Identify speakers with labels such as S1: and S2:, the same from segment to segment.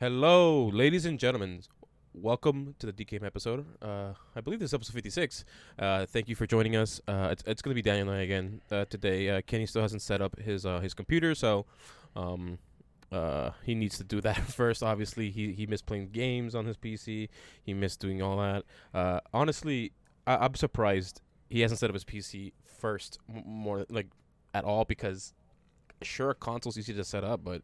S1: Hello, ladies and gentlemen. Welcome to the DKM episode. Uh, I believe this is episode 56. Uh, thank you for joining us. Uh, it's it's going to be Daniel and I again uh, today. Uh, Kenny still hasn't set up his uh, his computer, so um, he needs to do that first. Obviously, he, he missed playing games on his PC. He missed doing all that. Honestly, I, I'm surprised he hasn't set up his PC first m- more like at all because sure console's easy to set up, but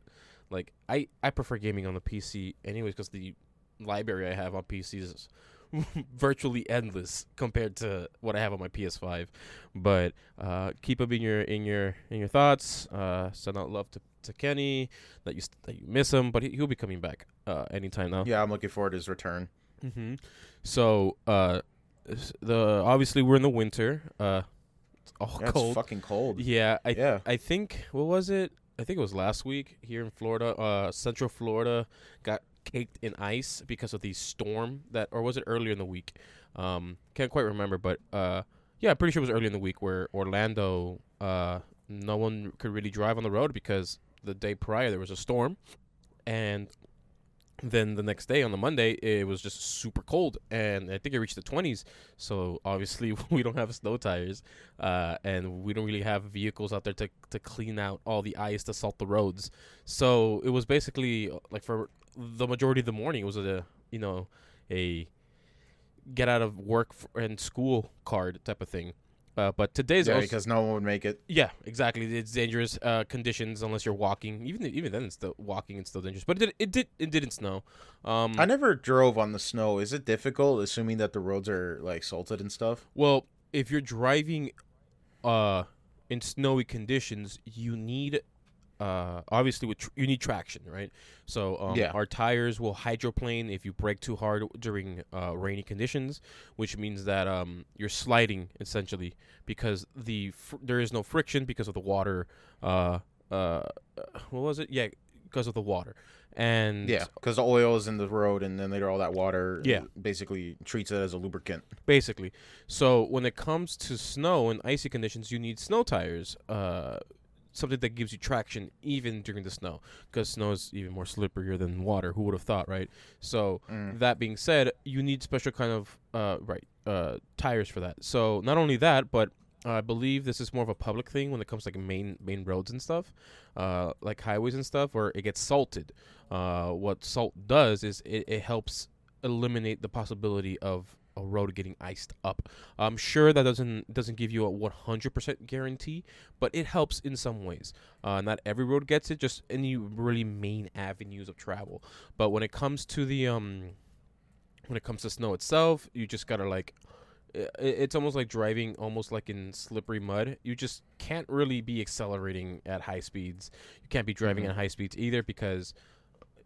S1: like I I prefer gaming on the PC anyways because the library I have on PC is virtually endless compared to what I have on my PS5. But uh, keep them in your in your in your thoughts. Uh, send out love to, to Kenny that you st- that you miss him, but he, he'll be coming back uh, anytime now.
S2: Yeah, I'm looking forward to his return.
S1: Mm-hmm. So uh, the obviously we're in the winter. Uh, it's all
S2: Yeah,
S1: cold.
S2: It's fucking cold.
S1: Yeah, I
S2: Yeah.
S1: I think what was it? I think it was last week here in Florida. Uh, Central Florida got caked in ice because of the storm that, or was it earlier in the week? Um, can't quite remember, but uh, yeah, I'm pretty sure it was earlier in the week where Orlando, uh, no one could really drive on the road because the day prior there was a storm, and then the next day on the Monday it was just super cold, and I think it reached the 20s. So obviously we don't have snow tires, uh, and we don't really have vehicles out there to to clean out all the ice to salt the roads. So it was basically uh, like for the majority of the morning, it was a you know a get out of work and school card type of thing. Uh, but today's
S2: Yeah,
S1: also,
S2: because no one would make it.
S1: yeah, exactly. It's dangerous uh, conditions unless you're walking. Even even then, it's still walking. It's still dangerous. But it did it did it didn't snow. Um,
S2: I never drove on the snow. Is it difficult, assuming that the roads are like salted and stuff?
S1: well, if you're driving, uh, in snowy conditions, you need, uh, obviously with tr- you need traction, right? So um,
S2: Yeah.
S1: our tires will hydroplane if you brake too hard during uh, rainy conditions, which means that um you're sliding essentially because the fr- there is no friction because of the water. Uh, uh, what was it? Yeah, because of the water. And
S2: Yeah, because the oil is in the road, and then later all that water,
S1: Yeah.
S2: basically treats it as a lubricant.
S1: basically. So when it comes to snow and icy conditions, you need snow tires. Something that gives you traction even during the snow, because snow is even more slipperier than water. Who would have thought, right? So
S2: Mm.
S1: that being said, you need special kind of uh, right uh, tires for that. So not only that, but I believe this is more of a public thing when it comes to like main main roads and stuff, uh, like highways and stuff, where it gets salted. Uh, what salt does is it, it helps eliminate the possibility of a road getting iced up. I'm sure that doesn't doesn't give you a 100% guarantee, but it helps in some ways. Uh, not every road gets it, just any really main avenues of travel. But when it comes to the um, when it comes to snow itself, you just gotta like. i- i- It's almost like driving, almost like in slippery mud. You just can't really be accelerating at high speeds. You can't be driving
S2: Mhm.
S1: at high speeds either because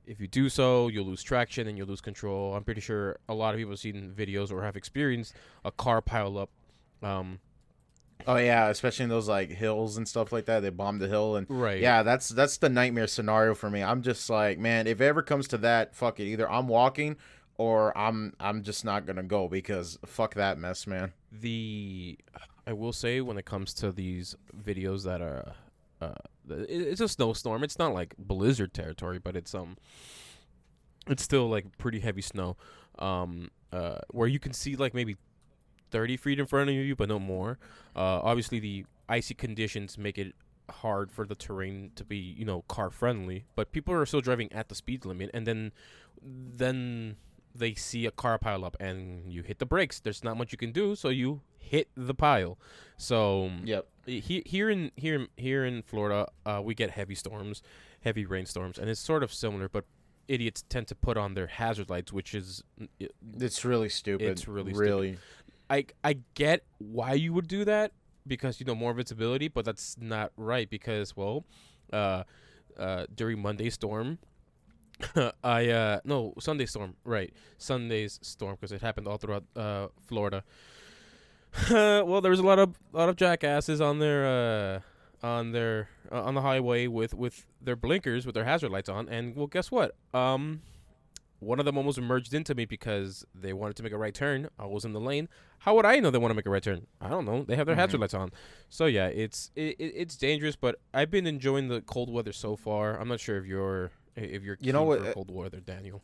S1: if you do so, you'll lose traction and you'll lose control. I'm pretty sure a lot of people have seen videos or have experienced a car pile up. Um,
S2: Oh yeah, especially in those like hills and stuff like that. They bomb the hill, and
S1: right.
S2: yeah, that's that's the nightmare scenario for me. I'm just like, man, if it ever comes to that, fuck it. Either I'm walking, or I'm I'm just not gonna go because fuck that mess, man.
S1: The I will say when it comes to these videos that are, uh, it's a snowstorm. It's not like blizzard territory, but it's um, it's still like pretty heavy snow. Um, uh, where you can see like maybe 30 feet in front of you, but no more. Uh, obviously, the icy conditions make it hard for the terrain to be, you know, car friendly. But people are still driving at the speed limit, and then, then they see a car pile up, and you hit the brakes. There's not much you can do, so you hit the pile. So
S2: Yep.
S1: he, here in here in- here in Florida, uh, we get heavy storms, heavy rainstorms, and it's sort of similar, but idiots tend to put on their hazard lights, which is
S2: It's really stupid.
S1: It's really stupid.
S2: really.
S1: I I get why you would do that because you know more visibility, but that's not right because well, uh, uh, during Monday storm, I uh no Sunday storm right Sunday's storm because it happened all throughout uh Florida. well, there was a lot of lot of jackasses on their uh on their uh, on the highway with with their blinkers with their hazard lights on, and well, guess what? Um, one of them almost merged into me because they wanted to make a right turn. I was in the lane. How would I know they want to make a right turn? I don't know. They have their hazard
S2: Mhm.
S1: lights on. So yeah, it's it, it, it's dangerous, but I've been enjoying the cold weather so far. I'm not sure if you're if you're
S2: You know what, uh,
S1: cold weather, Daniel.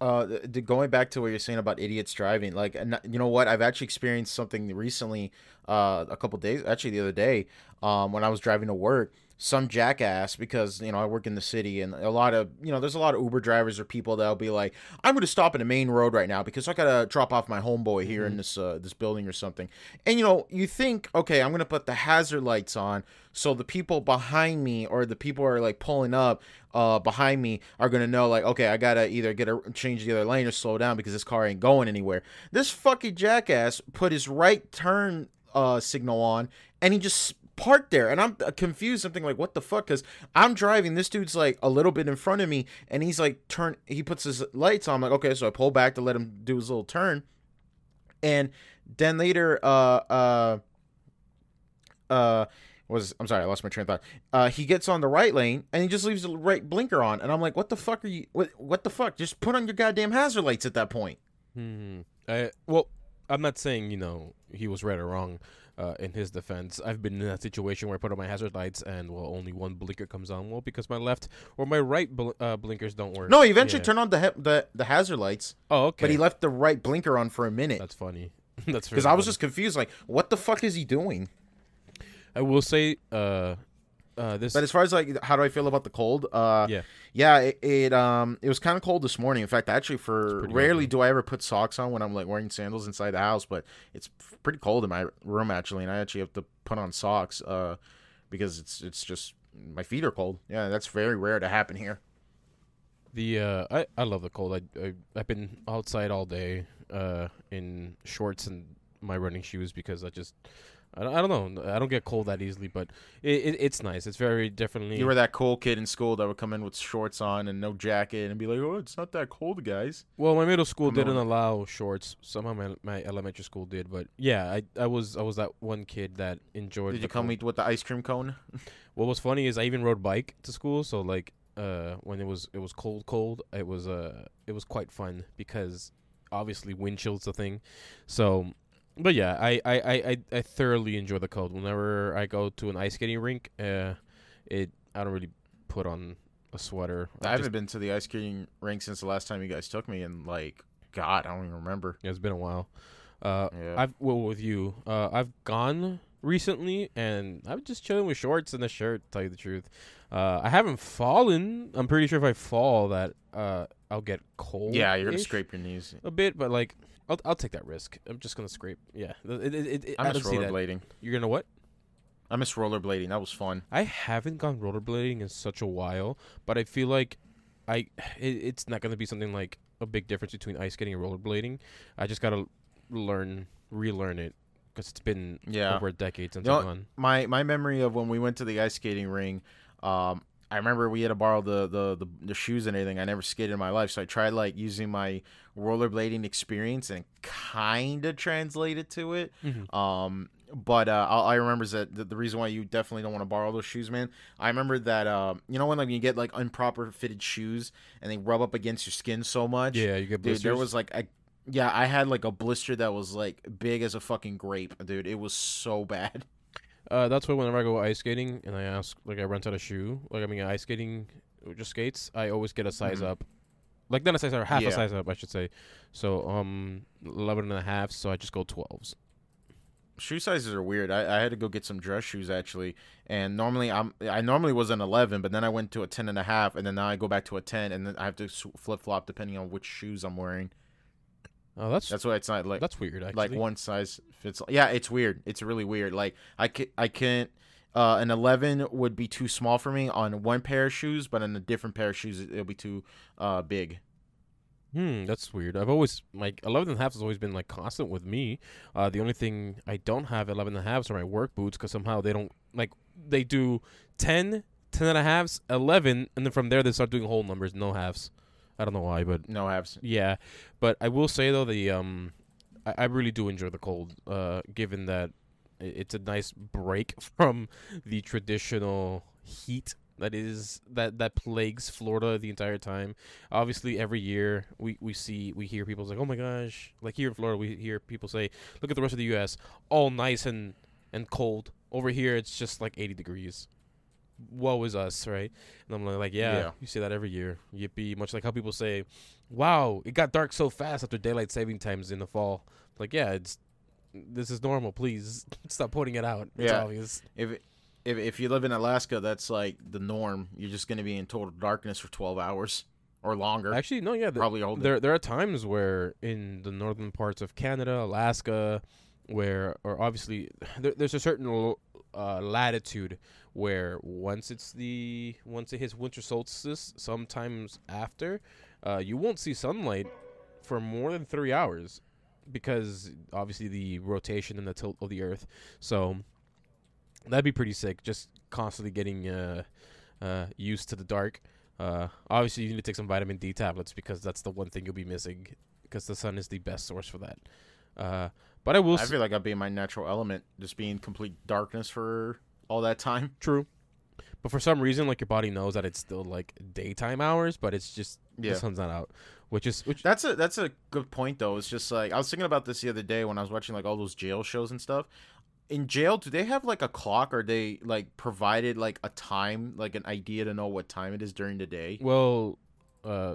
S2: Uh, going back to what you're saying about idiots driving, like, you know what? I've actually experienced something recently, uh, a couple days, actually the other day, um, when I was driving to work. Some jackass, because you know I work in the city, and a lot of you know, there's a lot of Uber drivers or people that'll be like, "I'm going to stop in the main road right now because I gotta drop off my homeboy here in this uh, this building or something." And you know, you think, okay, I'm going to put the hazard lights on, so the people behind me or the people are like pulling up uh behind me are gonna know like okay i gotta either get a change the other lane or slow down because this car ain't going anywhere this fucking jackass put his right turn uh signal on and he just parked there and i'm confused i'm thinking like what the fuck because i'm driving this dude's like a little bit in front of me and he's like turn he puts his lights on I'm like okay so i pull back to let him do his little turn and then later uh uh uh was I'm sorry, I lost my train of thought. Uh, he gets on the right lane and he just leaves the right blinker on, and I'm like, what the fuck are you? What what the fuck? Just put on your goddamn hazard lights at that point.
S1: Hmm. I, well, I'm not saying you know he was right or wrong. Uh, in his defense, I've been in that situation where I put on my hazard lights and well, only one blinker comes on. Well, because my left or my right bl- uh, blinkers don't work.
S2: No, he eventually
S1: Yeah.
S2: turned on the he- the the hazard lights,
S1: Oh, okay.
S2: but he left the right blinker on for a minute
S1: That's funny. That's
S2: because I was just confused. Like, what the fuck is he doing?
S1: I will say, uh, uh, this.
S2: But as far as like, how do I feel about the cold? Uh,
S1: Yeah.
S2: yeah, it, it um, it was kind of cold this morning. In fact, actually, for rarely
S1: ugly.
S2: do I ever put socks on when I'm like wearing sandals inside the house. But it's pretty cold in my room actually, and I actually have to put on socks, uh, because it's it's just my feet are cold. Yeah, that's very rare to happen here.
S1: The uh, I I love the cold. I, I I've been outside all day, uh, in shorts and my running shoes because I just. I don't, I don't know. I don't get cold that easily, but it, it it's nice. It's very definitely.
S2: You were that cool kid in school that would come in with shorts on and no jacket and be like, "Oh, it's not that cold, guys."
S1: Well, my middle school didn't
S2: on.
S1: allow shorts. Somehow my, my elementary school did, but yeah, I I was I was that one kid that enjoyed.
S2: Did you come eat with the ice cream cone?
S1: What was funny is I even rode bike to school, so like uh when it was it was cold cold, it was uh it was quite fun because obviously wind chill's the thing. So but yeah, I I, I, I, I thoroughly enjoy the cold. Whenever I go to an ice skating rink, uh it I don't really put on a sweater.
S2: I
S1: I
S2: haven't been to the ice skating rink since the last time you guys took me, and like, God, I don't even remember.
S1: yeah, it's been a while. Uh
S2: Yeah.
S1: I've well with you. Uh, I've gone recently, and I'm just chilling with shorts and a shirt. To tell you the truth, uh, I haven't fallen. I'm pretty sure if I fall, that uh, I'll get cold.
S2: yeah, you're gonna scrape your knees.
S1: a bit, but like I'll I'll take that risk. I'm just gonna scrape. Yeah, it, it, it,
S2: I miss
S1: don't see that.
S2: rollerblading.
S1: You're gonna what?
S2: I miss rollerblading. That was fun.
S1: I haven't gone rollerblading in such a while, but I feel like I it, it's not gonna be something like a big difference between ice skating and rollerblading. I just gotta learn, relearn it, because it's been
S2: Yeah.
S1: over a decade since
S2: You know,
S1: I've gone.
S2: My my memory of when we went to the ice skating ring, um, I remember we had to borrow the, the the the shoes and everything. I never skated in my life, so I tried like using my rollerblading experience and kind of translated to it.
S1: Mhm.
S2: Um, but uh, all I remember is that the, reason why you definitely don't want to borrow those shoes, man. I remember that um, you know when like you get like improper fitted shoes and they rub up against your skin so much.
S1: Yeah, you get
S2: dude.
S1: blisters.
S2: There was like a yeah, I had like a blister that was like big as a fucking grape, dude. It was so bad.
S1: Uh, that's why whenever I go ice skating and I ask, like, I rent out a shoe, like, I mean, ice skating, just skates, I always get a size
S2: Mhm.
S1: up. Like, not a size up, half
S2: Yeah.
S1: a size up, I should say. So, um, 11 and a half, so I just go 12s.
S2: shoe sizes are weird. I, I had to go get some dress shoes actually, and normally I'm I normally was an 11, but then I went to a 10 and a half, and then now I go back to a 10, and then I have to flip flop depending on which shoes I'm wearing.
S1: Oh, that's
S2: That's why it's not like
S1: that's weird, actually.
S2: like one size fits. Yeah, it's weird. It's really weird. Like I can I can't. Uh, an 11 would be too small for me on one pair of shoes, but on a different pair of shoes, it'll be too uh, big.
S1: Hmm, that's weird. I've always, like, 11 and a half has always been, like, constant with me. Uh, the only thing I don't have 11 and a halves are my work boots, because somehow they don't, like, they do 10, 10 and a halves, 11, and then from there they start doing whole numbers, no halves. I don't know why, but
S2: No halves.
S1: Yeah, but I will say though the um, I, I really do enjoy the cold. Uh, given that i- it's a nice break from the traditional heat that is that that plagues Florida the entire time. Obviously, every year we we see we hear people say, "Oh my gosh!" Like here in Florida, we hear people say, "Look at the rest of the U.S. all nice and and cold." Over here, it's just like 80 degrees. Woe is us, right? And I'm like, yeah,
S2: Yeah.
S1: you see that every year. Yippee! Much like how people say, "Wow, it got dark so fast after daylight saving times in the fall." Like, yeah, it's this is normal. Please stop pointing it out. It's
S2: Yeah.
S1: obvious.
S2: If if if you live in Alaska, that's like the norm. You're just gonna be in total darkness for 12 hours or longer.
S1: Actually, no, yeah, the,
S2: Probably older.
S1: there there are times where in the northern parts of Canada, Alaska, where or obviously there, there's a certain uh, latitude where once it's the once it hits winter solstice, sometimes after, uh, you won't see sunlight for more than three hours because obviously the rotation and the tilt of the Earth. So that'd be pretty sick. Just constantly getting uh, uh, used to the dark. Uh, obviously, you need to take some vitamin D tablets because that's the one thing you'll be missing because the sun is the best source for that. Uh, but I will
S2: I
S1: s-
S2: feel like I'd be in my natural element, just being complete darkness for all that time.
S1: true, but for some reason, like your body knows that it's still like daytime hours, but it's just
S2: Yeah.
S1: the sun's not out, which is which.
S2: That's a that's a good point though. It's just like I was thinking about this the other day when I was watching like all those jail shows and stuff. In jail, do they have like a clock or they like provided like a time, like an idea to know what time it is during the day?
S1: Well, uh,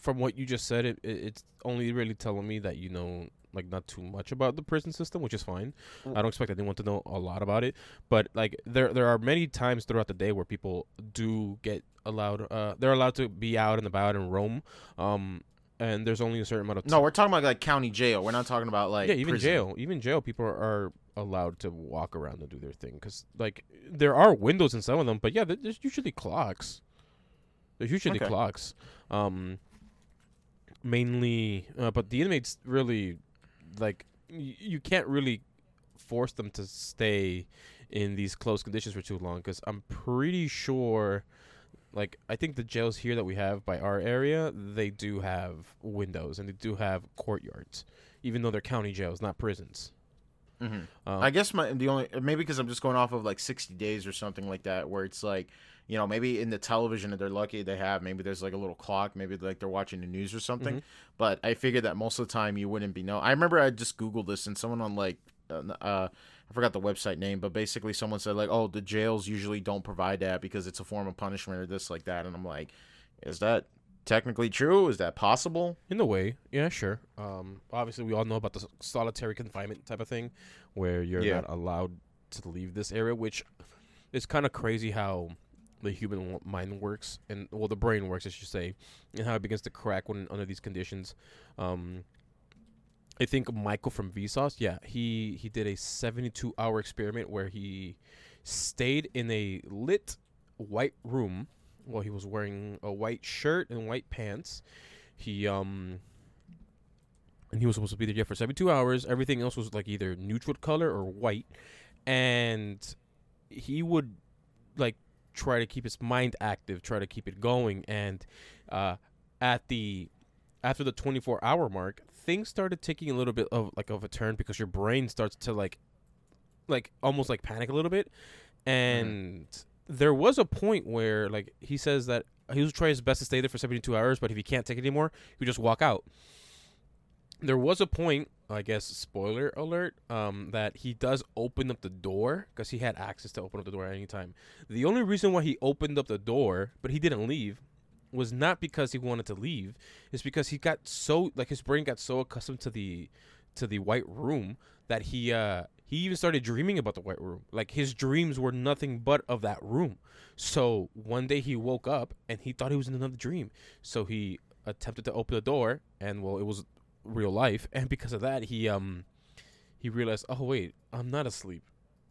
S1: from what you just said, it, it it's only really telling me that you know like not too much about the prison system, which is fine. I don't expect anyone to know a lot about it, but like there there are many times throughout the day where people do get allowed. Uh, they're allowed to be out and about and roam. Um, and there's only a certain amount of
S2: No, we're talking about like county jail. We're not talking about like
S1: yeah, even
S2: prison.
S1: jail, even jail, people are, are allowed to walk around and do their thing because like there are windows in some of them, but yeah, there's usually clocks. There's usually
S2: Okay.
S1: clocks. Um, mainly, uh, but the inmates really like y- you can't really force them to stay in these close conditions for too long because I'm pretty sure. Like I think the jails here that we have by our area, they do have windows and they do have courtyards even though they're county jails, not prisons.
S2: Mhm.
S1: Um,
S2: I guess my the only maybe because I'm just going off of like 60 days or something like that, where it's like, you know, maybe in the television that they're lucky they have, maybe there's like a little clock, maybe like they're watching the news or something.
S1: Mhm.
S2: But I figured that most of the time you wouldn't be know. I remember I just googled this and someone on like, uh, uh, I forgot the website name, but basically someone said like, oh, the jails usually don't provide that because it's a form of punishment or this like that, and I'm like, is that technically true? Is that possible?
S1: in a way, yeah, sure. Um, obviously, we all know about the solitary confinement type of thing, where you're
S2: Yeah.
S1: not allowed to leave this area, which is kind of crazy how the human mind works and well, the brain works, I should say, and how it begins to crack when under these conditions. Um, I think Michael from Vsauce, yeah, he he did a 72 hour experiment where he stayed in a lit white room while he was wearing a white shirt and white pants. He um and he was supposed to be there for 72 hours. Everything else was like either neutral color or white. And he would like try to keep his mind active, try to keep it going and uh at the after the 24 hour mark, things started taking a little bit of like of a turn because your brain starts to like like almost like panic a little bit. And there was a point where like he says that he was try his best to stay there for 72 hours, but if he can't take it anymore, he would just walk out. There was a point, I guess, spoiler alert, um, that he does open up the door because he had access to open up the door at any time. The only reason why he opened up the door, but he didn't leave, was not because he wanted to leave. It's because he got so like his brain got so accustomed to the to the white room that he uh he even started dreaming about the white room. Like his dreams were nothing but of that room. So one day he woke up and he thought he was in another dream. So he attempted to open the door and well it was real life and because of that he um he realized oh wait I'm not asleep.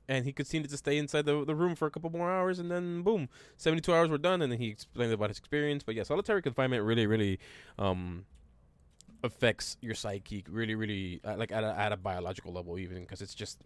S1: And he continued to stay inside the, the room for a couple more hours and then boom 72 hours were done and then he explained about his experience. But yeah solitary confinement really really um affects your psyche really really uh, like at a, at a biological level even because it's just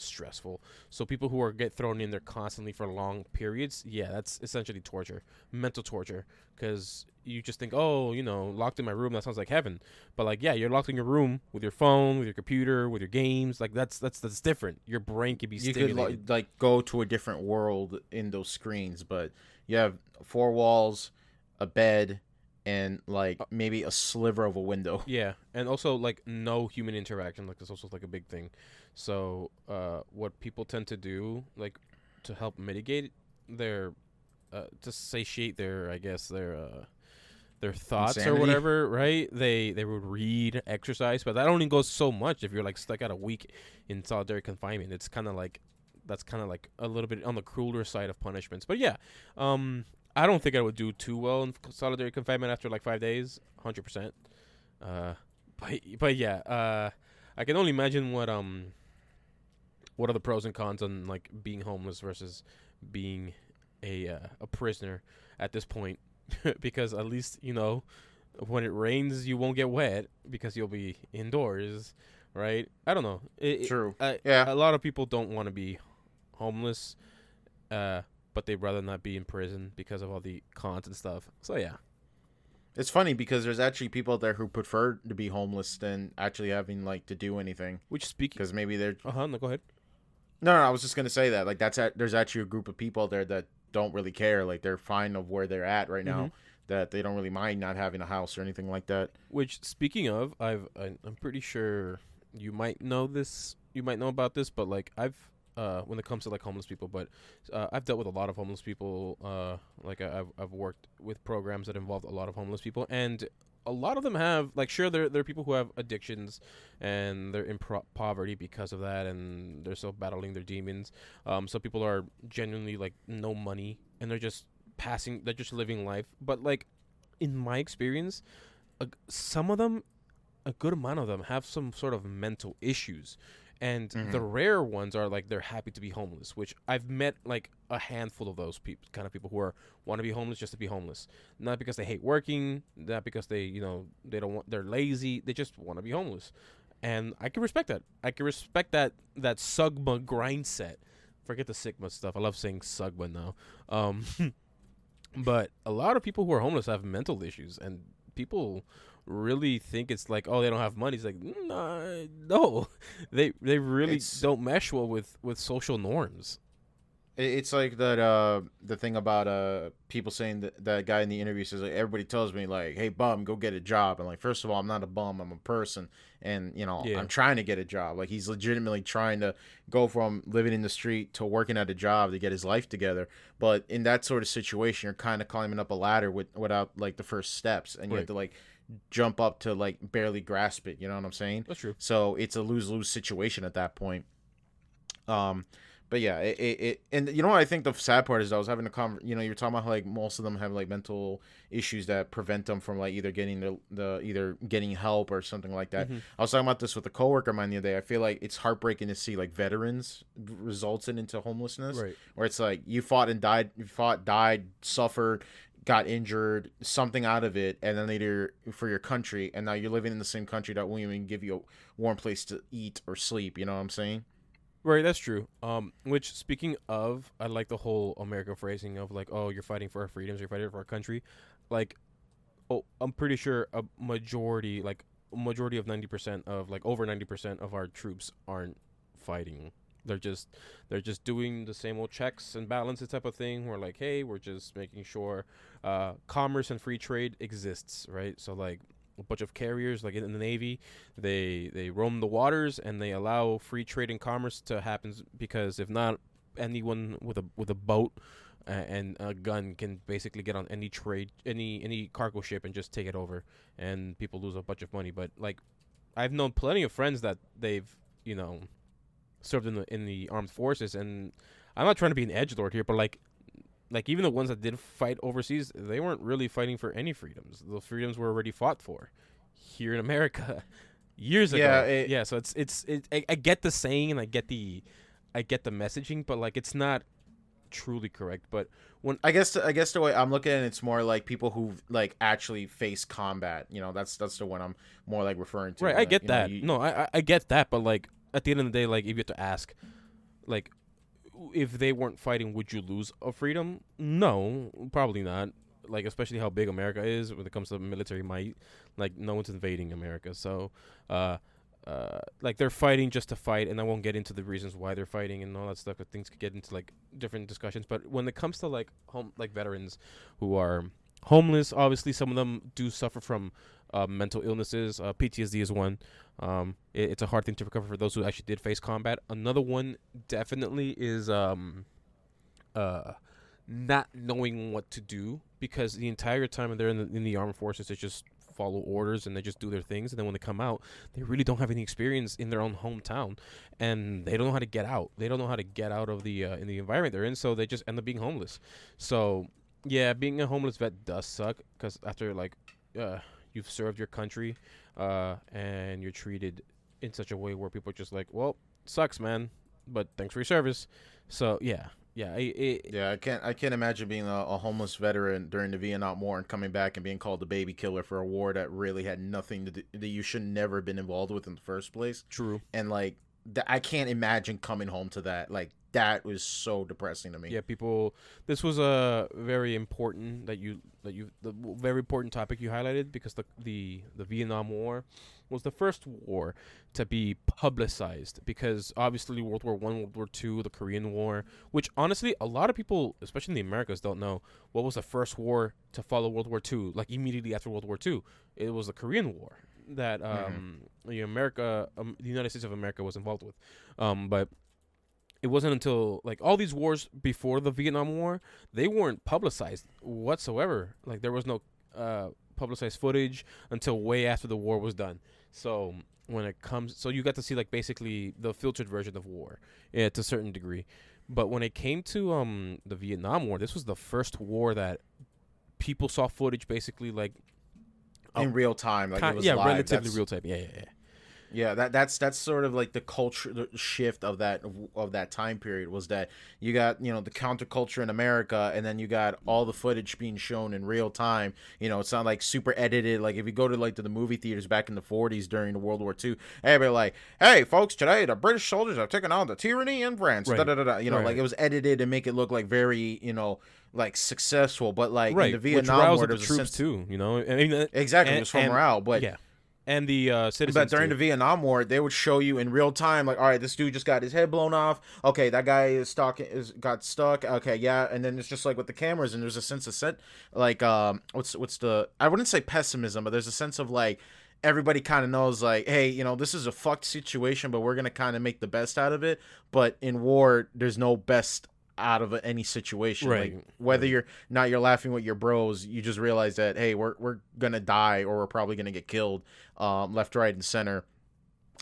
S1: stressful. So people who are get thrown in there constantly for long periods yeah that's essentially torture mental torture because you just think oh you know locked in my room that sounds like heaven. But like yeah you're locked in your room with your phone with your computer with your games like that's that's that's different. Your brain can be
S2: you could
S1: stimulated.
S2: like, like go to a different world in those screens, but you have four walls, a bed, and like maybe a sliver of a window.
S1: Yeah, and also like no human interaction. Like that's also like a big thing. So, uh, what people tend to do, like, to help mitigate their uh, to satiate their I guess their uh, their thoughts
S2: Insanity.
S1: or whatever, right? They they would read, exercise, but that only goes so much if you're like stuck out a week in solitary confinement. It's kind of like that's kind of like a little bit on the crueler side of punishments. But yeah, um, I don't think I would do too well in solitary confinement after like five days, hundred percent. Uh, but but yeah, uh, I can only imagine what um, what are the pros and cons on like being homeless versus being a uh, a prisoner at this point, because at least you know when it rains you won't get wet because you'll be indoors, right? I don't know. It, it-
S2: True.
S1: I-
S2: Yeah.
S1: a lot of people don't want to be homeless, uh, but they'd rather not be in prison because of all the cons and stuff. So yeah,
S2: It's funny because there's actually people out there who prefer to be homeless than actually having like to do anything
S1: which speaking.
S2: because maybe they're
S1: Uh huh. No, go ahead.
S2: no, no. I was just gonna say that like that's at, there's actually a group of people there that don't really care. Like they're fine of where they're at right now.
S1: Mhm.
S2: That they don't really mind not having a house or anything like that.
S1: Which speaking of, I've I'm pretty sure you might know this. You might know about this, but like I've uh when it comes to like homeless people, but uh, I've dealt with a lot of homeless people. Uh, like I, I've I've worked with programs that involved a lot of homeless people, and a lot of them have like sure there there are people who have addictions and they're in pro- poverty because of that, and they're still battling their demons. Um, some people are genuinely like no money and they're just passing, they're just living life. But like in my experience, some of them, a good amount of them, have some sort of mental issues. And
S2: Mhm.
S1: the rare ones are like they're happy to be homeless, which I've met like a handful of those people, kind of people who are want to be homeless just to be homeless, not because they hate working, not because they you know they don't want they're lazy, they just want to be homeless, and I can respect that. I can respect that that Sugma grind set. Forget the Sigma stuff. I love saying Sugma now. Um, but a lot of people who are homeless have mental issues, and people really think it's like, oh, they don't have money. It's like, nah, no, they they really
S2: It's-
S1: don't mesh well with with social norms.
S2: It's like that uh the thing about uh people saying that that guy in the interview says like everybody tells me like hey bum go get a job and like first of all I'm not a bum I'm a person and you know
S1: Yeah.
S2: I'm trying to get a job like he's legitimately trying to go from living in the street to working at a job to get his life together but in that sort of situation you're kind of climbing up a ladder with without like the first steps and you
S1: Right.
S2: have to like jump up to like barely grasp it you know what I'm saying
S1: That's true.
S2: so it's a lose lose situation at that point. Um, but yeah, it, it, it and you know what I think the sad part is I was having a conver- you know you're talking about how like most of them have like mental issues that prevent them from like either getting the, the either getting help or something like that.
S1: Mhm.
S2: I was talking about this with a coworker of mine the other day. I feel like it's heartbreaking to see like veterans resulting into homelessness
S1: Right.
S2: where it's like you fought and died, you fought, died, suffered, got injured, something out of it, and then later for your country, and now you're living in the same country that won't even give you a warm place to eat or sleep. You know what I'm saying?
S1: Right, that's true. Um, which speaking of, I like the whole American phrasing of like, oh, you're fighting for our freedoms, you're fighting for our country. Like, oh, I'm pretty sure a majority, like majority of ninety percent of like over ninety percent of our troops aren't fighting. They're just they're just doing the same old checks and balances type of thing. We're like, hey, we're just making sure uh, commerce and free trade exists, right? So like a bunch of carriers, like in the Navy, they they roam the waters and they allow free trade and commerce to happen because if not, anyone with a with a boat uh, and a gun can basically get on any trade any any cargo ship and just take it over and people lose a bunch of money but like i've known plenty of friends that they've you know served in the in the armed forces and i'm not trying to be an edge lord here but like like even the ones that did fight overseas they weren't really fighting for any freedoms the freedoms were already fought for here in america years
S2: Yeah,
S1: ago
S2: it-
S1: yeah so it's it's it, I, I get the saying and i get the i get the messaging but like it's not truly correct but when
S2: I guess I guess the way I'm looking at it, it's more like people who like actually face combat. You know, that's that's the one I'm more like referring to.
S1: Right, I get
S2: know,
S1: that.
S2: you-
S1: no, I- I get that, but like at the end of the day, like if you have to ask, like if they weren't fighting, would you lose a freedom? No, probably not. Like especially how big America is when it comes to military might. Like no one's invading America, so uh, uh, like they're fighting just to fight, and I won't get into the reasons why they're fighting and all that stuff. But things could get into like different discussions. But when it comes to like home, like veterans who are homeless, obviously some of them do suffer from uh, mental illnesses. Uh, PTSD is one. Um, it, it's a hard thing to recover for those who actually did face combat. Another one definitely is um, uh, not knowing what to do because the entire time they're in the, in the armed forces, they just follow orders and they just do their things. And then when they come out, they really don't have any experience in their own hometown, and they don't know how to get out. They don't know how to get out of the uh, in the environment they're in, so they just end up being homeless. So yeah, being a homeless vet does suck because after like uh, you've served your country uh, and you're treated in such a way where people are just like, well, sucks, man, but thanks for your service. So yeah, yeah, it, it,
S2: Yeah, I can't. I can't imagine being a, a homeless veteran during the Vietnam War and coming back and being called a baby killer for a war that really had nothing to do that you should never have been involved with in the first place.
S1: true.
S2: And like, th- I can't imagine coming home to that. Like, that was so depressing to me.
S1: Yeah, people. This was a very important that you that you the very important topic you highlighted because the the the Vietnam War was the first war to be publicized because obviously World War One, World War Two, the Korean War, which honestly a lot of people, especially in the Americas, don't know what was the first war to follow World War Two. Like immediately after World War Two, it was the Korean War that um the America um, the United States of America was involved with, um but it wasn't until like all these wars before the Vietnam War, they weren't publicized whatsoever. Like there was no uh, publicized footage until way after the war was done. So when it comes, so you got to see like basically the filtered version of war, yeah, to a certain degree. But when it came to um the Vietnam War, this was the first war that people saw footage basically like
S2: in oh. real time, like
S1: ki-
S2: it was
S1: yeah,
S2: live.
S1: relatively
S2: That's-
S1: real time. Yeah, yeah, yeah.
S2: Yeah, that that's that's sort of like the culture the shift of that of that time period was that you got you know the counterculture in America, and then you got all the footage being shown in real time. You know, it's not like super edited. Like if you go to like to the movie theaters back in the '40s during the World War II, everybody like, hey folks, today the British soldiers have taken on the tyranny in France.
S1: Right.
S2: Da, da, da, da. You know,
S1: Right.
S2: like it was edited to make it look like very you know like successful, but like
S1: right.
S2: in the Vietnam War,
S1: the
S2: there was a
S1: troops
S2: sense-
S1: too. You know, I mean,
S2: Exactly,
S1: and-
S2: it was
S1: and-
S2: morale, but
S1: yeah, and the uh, citizens.
S2: but during
S1: too.
S2: the Vietnam War, they would show you in real time, like, all right, this dude just got his head blown off. Okay, that guy is stuck, is got stuck. Okay, yeah, and then it's just like with the cameras, and there's a sense of set, like, um, what's what's the? I wouldn't say pessimism, but there's a sense of like everybody kind of knows, like, hey, you know, this is a fucked situation, but we're gonna kind of make the best out of it. But in war, there's no best out of any situation
S1: Right,
S2: like whether
S1: right.
S2: you're not you're laughing with your bros you just realize that hey we're, we're gonna die or we're probably gonna get killed um, left right and center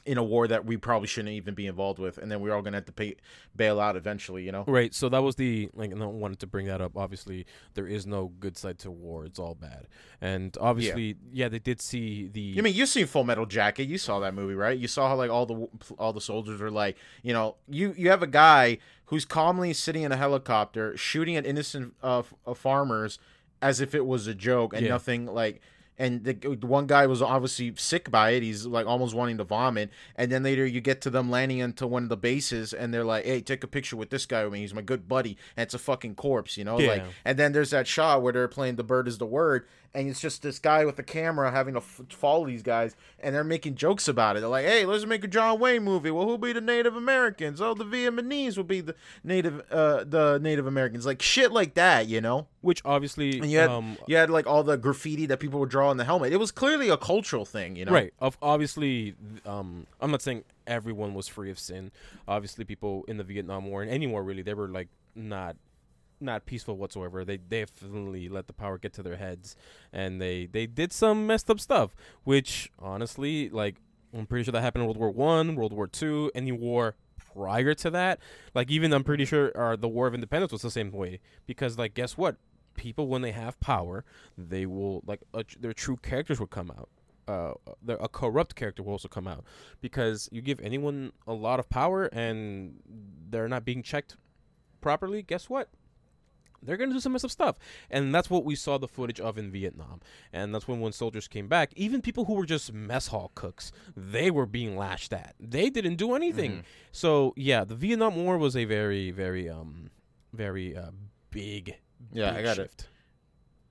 S2: in a war that we probably shouldn't even be involved with and then we're all gonna have to pay bail out eventually you know
S1: Right. So that was the like. And I wanted to bring that up. Obviously, there is no good side to war. It's all bad. And obviously, yeah, they did see the.
S2: I mean, you seen Full Metal Jacket. You saw that movie, right? You saw how like all the all the soldiers are like, you know, you you have a guy who's calmly sitting in a helicopter shooting at innocent uh, uh, farmers as if it was a joke and
S1: Yeah.
S2: nothing like. And the, the one guy was obviously sick by it. He's like almost wanting to vomit. And then later you get to them landing into one of the bases, and they're like, "Hey, take a picture with this guy with me. He's my good buddy." And it's a fucking corpse, you know. Like, and then there's that shot where they're playing "The Bird Is the Word," and it's just this guy with a camera having to f- follow these guys, and they're making jokes about it. They're like, "Hey, let's make a John Wayne movie. Well, who'll be the Native Americans? Oh, the Vietnamese will be the Native, uh, the Native Americans. Like shit like that, you know."
S1: which obviously,
S2: And you had
S1: um,
S2: you had like all the graffiti that people would draw on the helmet. It was clearly a cultural thing, you know.
S1: right. Of obviously, um, I'm not saying everyone was free of sin. Obviously, people in the Vietnam War and any war really, they were like not not peaceful whatsoever. They definitely let the power get to their heads, and they they did some messed up stuff. Which honestly, like I'm pretty sure that happened in World War One, World War Two, any war prior to that. Like even I'm pretty sure uh, the War of Independence was the same way because like guess what? People when they have power, they will like uh, their true characters will come out. Uh, a corrupt character will also come out because you give anyone a lot of power and they're not being checked properly. Guess what? They're gonna do some messed up stuff, and that's what we saw the footage of in Vietnam. And that's when when soldiers came back, even people who were just mess hall cooks, they were being lashed at. They didn't do anything.
S2: Mhm.
S1: So yeah, the Vietnam War was a very, very, um, very uh, big.
S2: Yeah,
S1: big
S2: I got it.
S1: shift.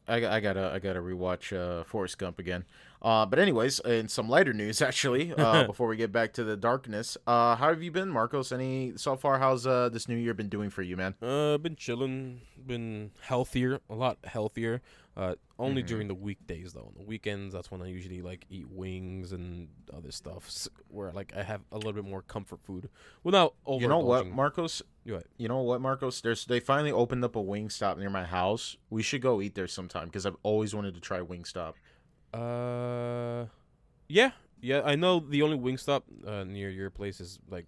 S2: I, I gotta I gotta rewatch uh, Forrest Gump again. Uh, but anyways, in some lighter news, actually, uh, before we get back to the darkness, uh, how have you been, Marcos? Any so far? How's uh this new year been doing for you, man?
S1: Uh, been chilling, been healthier, a lot healthier. Uh, only
S2: Mhm.
S1: during the weekdays though. On the weekends, that's when I usually like eat wings and other stuff, where like I have a little bit more comfort food without over.
S2: You know what, Marcos?
S1: You?
S2: You know what, Marcos? There's they finally opened up a Wingstop near my house. We should go eat there sometime because I've always wanted to try Wingstop.
S1: Uh, yeah, yeah. I know the only Wingstop uh, near your place is like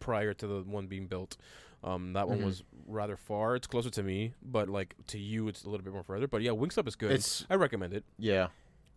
S1: prior to the one being built. Um, that one
S2: Mhm.
S1: was rather far. It's closer to me, but like to you, it's a little bit more further. But yeah, Wingstop is good.
S2: It's
S1: I recommend it.
S2: yeah.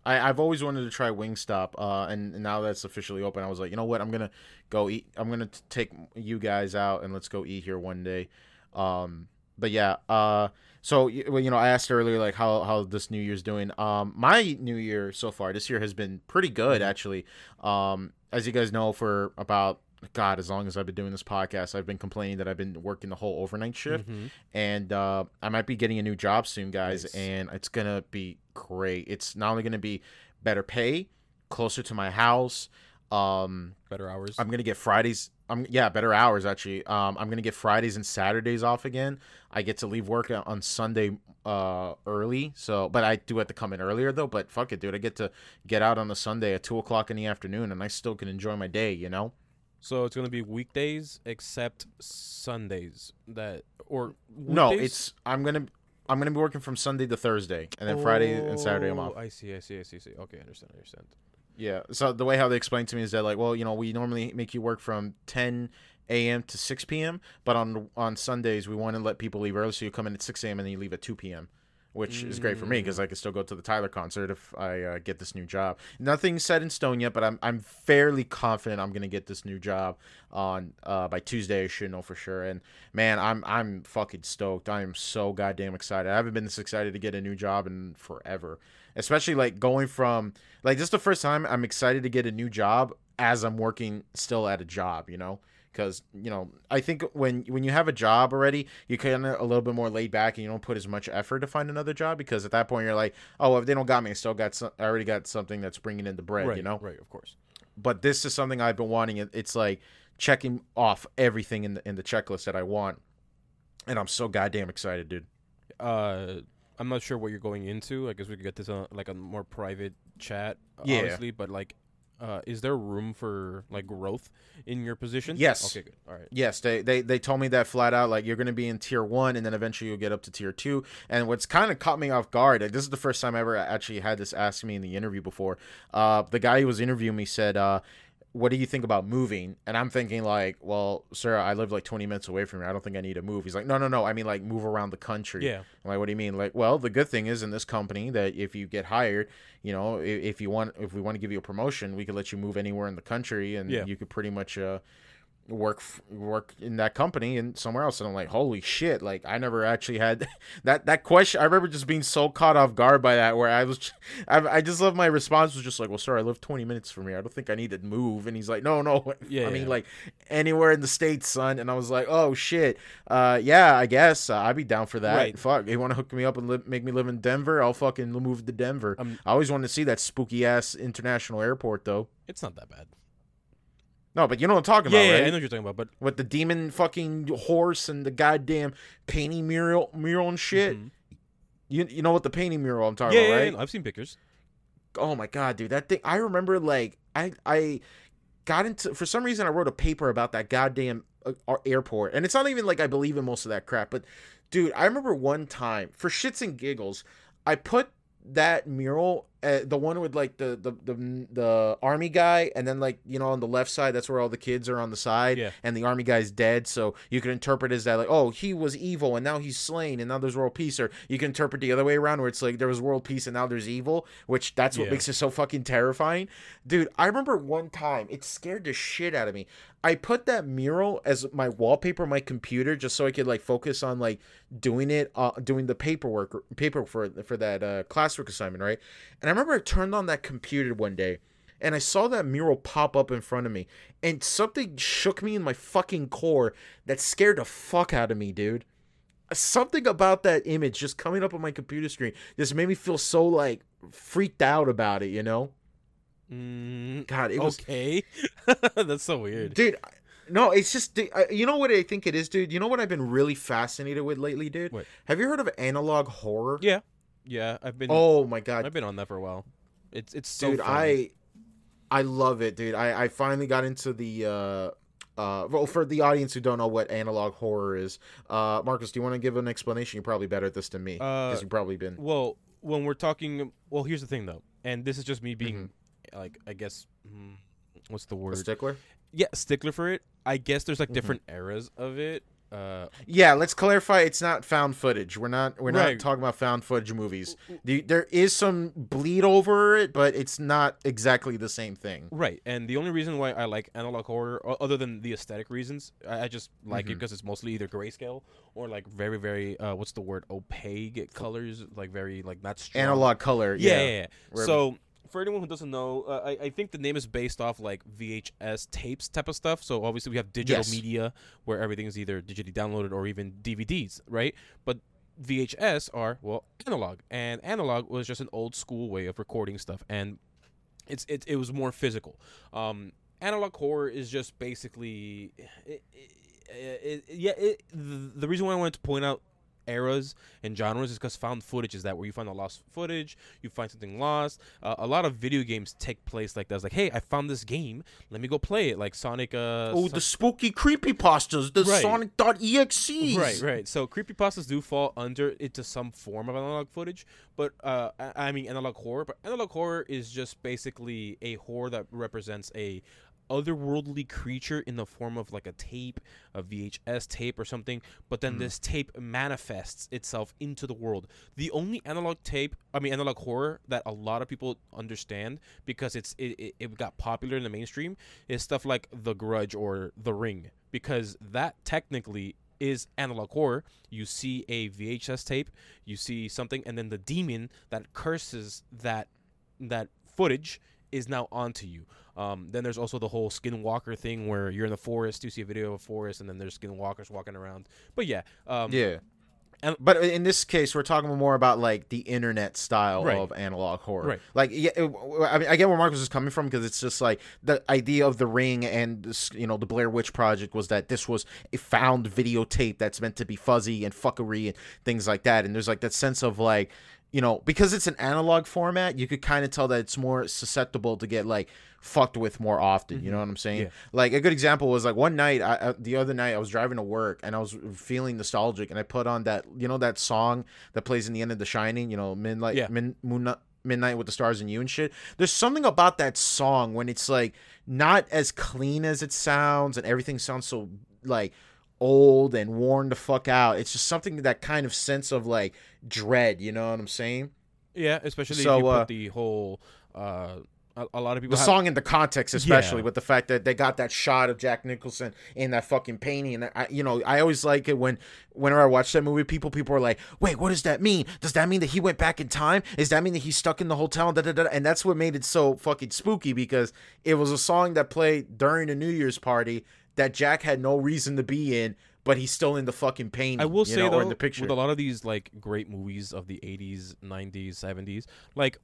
S2: I, I've always wanted to try Wingstop, uh, and now that's officially open, I was like, you know what, I'm gonna go eat. I'm gonna t- take you guys out and let's go eat here one day. Um, but yeah, uh, so well, you know, I asked earlier like how how this New Year's doing. Um, my New Year so far this year has been pretty good
S1: Mhm.
S2: actually. Um, as you guys know, for about God, as long as I've been doing this podcast, I've been complaining that I've been working the whole overnight shift
S1: Mhm.
S2: and uh, I might be getting a new job soon, guys,
S1: Nice.
S2: and it's gonna be great. It's not only gonna be better pay, closer to my house. Um,
S1: Better hours.
S2: I'm gonna get Fridays. I'm yeah, better hours actually. Um, I'm gonna get Fridays and Saturdays off again. I get to leave work on- on Sunday uh early. So, but I do have to come in earlier though. But fuck it, dude. I get to get out on a Sunday at two o'clock in the afternoon, and I still can enjoy my day. You know.
S1: so it's gonna be weekdays except Sundays. That or
S2: No, it's I'm gonna I'm gonna be working from Sunday to Thursday, and then Friday and Saturday I'm off.
S1: Oh, I see. I see. I see. I see. Okay, I understand. I understand.
S2: Yeah. So the way how they explained to me is that like, well, you know, we normally make you work from 10 a.m. to 6 p.m., but on on Sundays we want to let people leave early, so you come in at 6 a.m. and then you leave at 2 p.m. Which is great for me because I can still go to the Tyler concert if I uh, get this new job. Nothing's set in stone yet, but I'm I'm fairly confident I'm gonna get this new job on uh, by Tuesday. I should know for sure. And man, I'm I'm fucking stoked. I am so goddamn excited. I haven't been this excited to get a new job in forever. Especially like going from like this is the first time I'm excited to get a new job as I'm working still at a job, you know? Because you know, I think when when you have a job already, you kind of a little bit more laid back and you don't put as much effort to find another job because at that point you're like, oh, if they don't got me, I still got some, I already got something that's bringing in the bread,
S1: right.
S2: you know.
S1: Right. Of course.
S2: But this is something I've been wanting. It- It's like checking off everything in the in the checklist that I want, and I'm so goddamn excited, dude.
S1: uh I'm not sure what you're going into. I guess we could get this on like a more private chat, uh,
S2: Yeah.
S1: obviously. But like, uh, is there room for like growth in your position?
S2: Yes.
S1: Okay. Good. All right.
S2: Yes, they, they they told me that flat out. Like you're gonna be in tier one, and then eventually you'll get up to tier two. And what's kind of caught me off guard. Like, this is the first time I ever actually had this asked me in the interview before. Uh, the guy who was interviewing me said, uh, "What do you think about moving?" And I'm thinking like, "Well, sir, I live like 20 minutes away from here. I don't think I need to move." He's like, "No, no, no. I mean like move around the country."
S1: Yeah.
S2: I'm like, what do you mean? Like, well, the good thing is in this company that if you get hired, you know, if, if you want, if we want to give you a promotion, we could let you move anywhere in the country, and
S1: Yeah.
S2: you could pretty much uh, work work in that company and somewhere else. And I'm like, holy shit! Like, I never actually had that that question. I remember just being so caught off guard by that, where I was, I, I just love my response was just like, well, sir, I live 20 minutes from here. I don't think I need to move. And he's like, no, no.
S1: Yeah,
S2: I mean, like anywhere in the states, son. And I was like, oh shit. Uh, yeah, I guess uh, I'd be down for that.
S1: Right.
S2: Fuck, you want to hook me up and li- make me live in Denver? I'll fucking move to Denver.
S1: Um,
S2: I always wanted to see that spooky ass international airport, though.
S1: It's not that bad.
S2: No, but you know what I'm talking
S1: Yeah,
S2: about,
S1: yeah,
S2: right?
S1: I know what you're talking about, but
S2: With the demon fucking horse and the goddamn painting mural, mural and shit.
S1: Mhm.
S2: You you know what the painting mural I'm talking
S1: yeah,
S2: about, right?
S1: yeah, I've seen pictures.
S2: oh my god, dude, that thing. I remember like I I got into for some reason I wrote a paper about that goddamn uh, airport, and it's not even like I believe in most of that crap, but dude, I remember one time for shits and giggles, I put that mural, uh, the one with like the, the the the army guy, and then like you know on the left side, that's where all the kids are on the side,
S1: Yeah.
S2: and the army guy's dead. So you can interpret as that like, oh, he was evil and now he's slain, and now there's world peace, or you can interpret the other way around where it's like there was world peace and now there's evil, which that's what
S1: Yeah.
S2: makes it so fucking terrifying, dude. I remember one time it scared the shit out of me. I put that mural as my wallpaper on my computer just so I could like focus on like doing it, uh, doing the paperwork, paper for for that uh, classwork assignment, right? And I remember I turned on that computer one day, and I saw that mural pop up in front of me, and something shook me in my fucking core that scared the fuck out of me, dude. Something about that image just coming up on my computer screen just made me feel so like freaked out about it, you know?
S1: Mm,
S2: God, it was
S1: okay. That's so weird.
S2: dude. I- No, it's just you know what I think it is, dude. You know what I've been really fascinated with lately, dude.
S1: What?
S2: Have you heard of analog horror?
S1: Yeah, yeah. I've been.
S2: Oh my god,
S1: I've been on that for a while. It's it's so
S2: dude,
S1: fun.
S2: I I love it, dude. I I finally got into the. uh uh, well, for the audience who don't know what analog horror is, uh, Marcos, do you want to give an explanation? You're probably better at this than me because
S1: Uh,
S2: you've probably been.
S1: Well, when we're talking, well, here's the thing though, and this is just me being,
S2: Mm-hmm.
S1: like, I guess, mm, what's the
S2: A
S1: word?
S2: stickler.
S1: yeah, stickler for it. I guess there's like
S2: Mhm.
S1: different eras of it. Uh,
S2: Yeah, let's clarify. It's not found footage. We're not. We're
S1: Right.
S2: not talking about found footage movies. The, there is some bleed over it, but it's not exactly the same thing.
S1: right, and the only reason why I like analog horror, other than the aesthetic reasons, I, I just like it
S2: Mhm.
S1: because it's mostly either grayscale or like very, very, uh, what's the word, opaque colors, like very like not strong.
S2: Analog color.
S1: Yeah,
S2: Yeah.
S1: yeah. yeah. So for anyone who doesn't know, uh, I, I think the name is based off like VHS tapes type of stuff. So obviously we have digital
S2: Yes.
S1: media where everything is either digitally downloaded or even DVDs, right? But VHS are well analog, and analog was just an old school way of recording stuff, and it's it, it was more physical. Um, analog horror is just basically, it, it, it, yeah. It, the, the reason why I wanted to point out eras and genres is because found footage is that where you find a lost footage, you find something lost. Uh, a lot of video games take place like that. It's like, hey, I found this game, let me go play it. Like Sonic. Uh,
S2: Oh,
S1: Son-
S2: the spooky creepy pastas, the
S1: Right.
S2: Sonic.exe.
S1: Right, right. So creepy pastas do fall under into some form of analog footage, but uh, I, I mean analog horror. But analog horror is just basically a horror that represents a otherworldly creature in the form of like a tape, a VHS tape or something. But then
S2: Mhm.
S1: this tape manifests itself into the world. The only analog tape, I mean analog horror that a lot of people understand because it's it, it, it got popular in the mainstream is stuff like The Grudge or The Ring because that technically is analog horror. You see a VHS tape, you see something, and then the demon that curses that that footage is now onto you. Um, then there's also the whole skinwalker thing where you're in the forest, you see a video of a forest, and then there's skinwalkers walking around. But yeah, um,
S2: Yeah.
S1: And-
S2: but in this case, we're talking more about like the internet style
S1: Right.
S2: of analog horror.
S1: Right.
S2: Like, yeah, it- I mean, I get where Marcos is coming from because it's just like the idea of the Ring and this, you know the Blair Witch Project was that this was a found videotape that's meant to be fuzzy and fuckery and things like that. And there's like that sense of like, you know, because it's an analog format, you could kind of tell that it's more susceptible to get like fucked with more often. You know mm-hmm. what I'm saying?
S1: Yeah.
S2: Like a good example was like one night, I, I, the other night, I was driving to work and I was feeling nostalgic, and I put on that, you know, that song that plays in the end of The Shining, you know, Midnight,
S1: Yeah.
S2: Min, Moon, Midnight with the Stars and You and shit. There's something about that song when it's like not as clean as it sounds, and everything sounds so like old and worn the fuck out. It's just something that kind of sense of like dread. You know what I'm saying?
S1: yeah, especially
S2: So,
S1: if you put
S2: uh,
S1: the whole. Uh, a, a lot of people
S2: the
S1: have,
S2: song in the context, especially
S1: Yeah.
S2: with the fact that they got that shot of Jack Nicholson in that fucking painting, and I, you know, I always like it when, whenever I watch that movie, people people are like, "Wait, what does that mean? Does that mean that he went back in time? Is that mean that he's stuck in the hotel?" Da, da, da. And that's what made it so fucking spooky because it was a song that played during a New Year's party that Jack had no reason to be in, but he's still in the fucking painting.
S1: I will
S2: you
S1: say
S2: know,
S1: though,
S2: in the picture.
S1: with a lot of these like great movies of the '80s, '90s, '70s, like,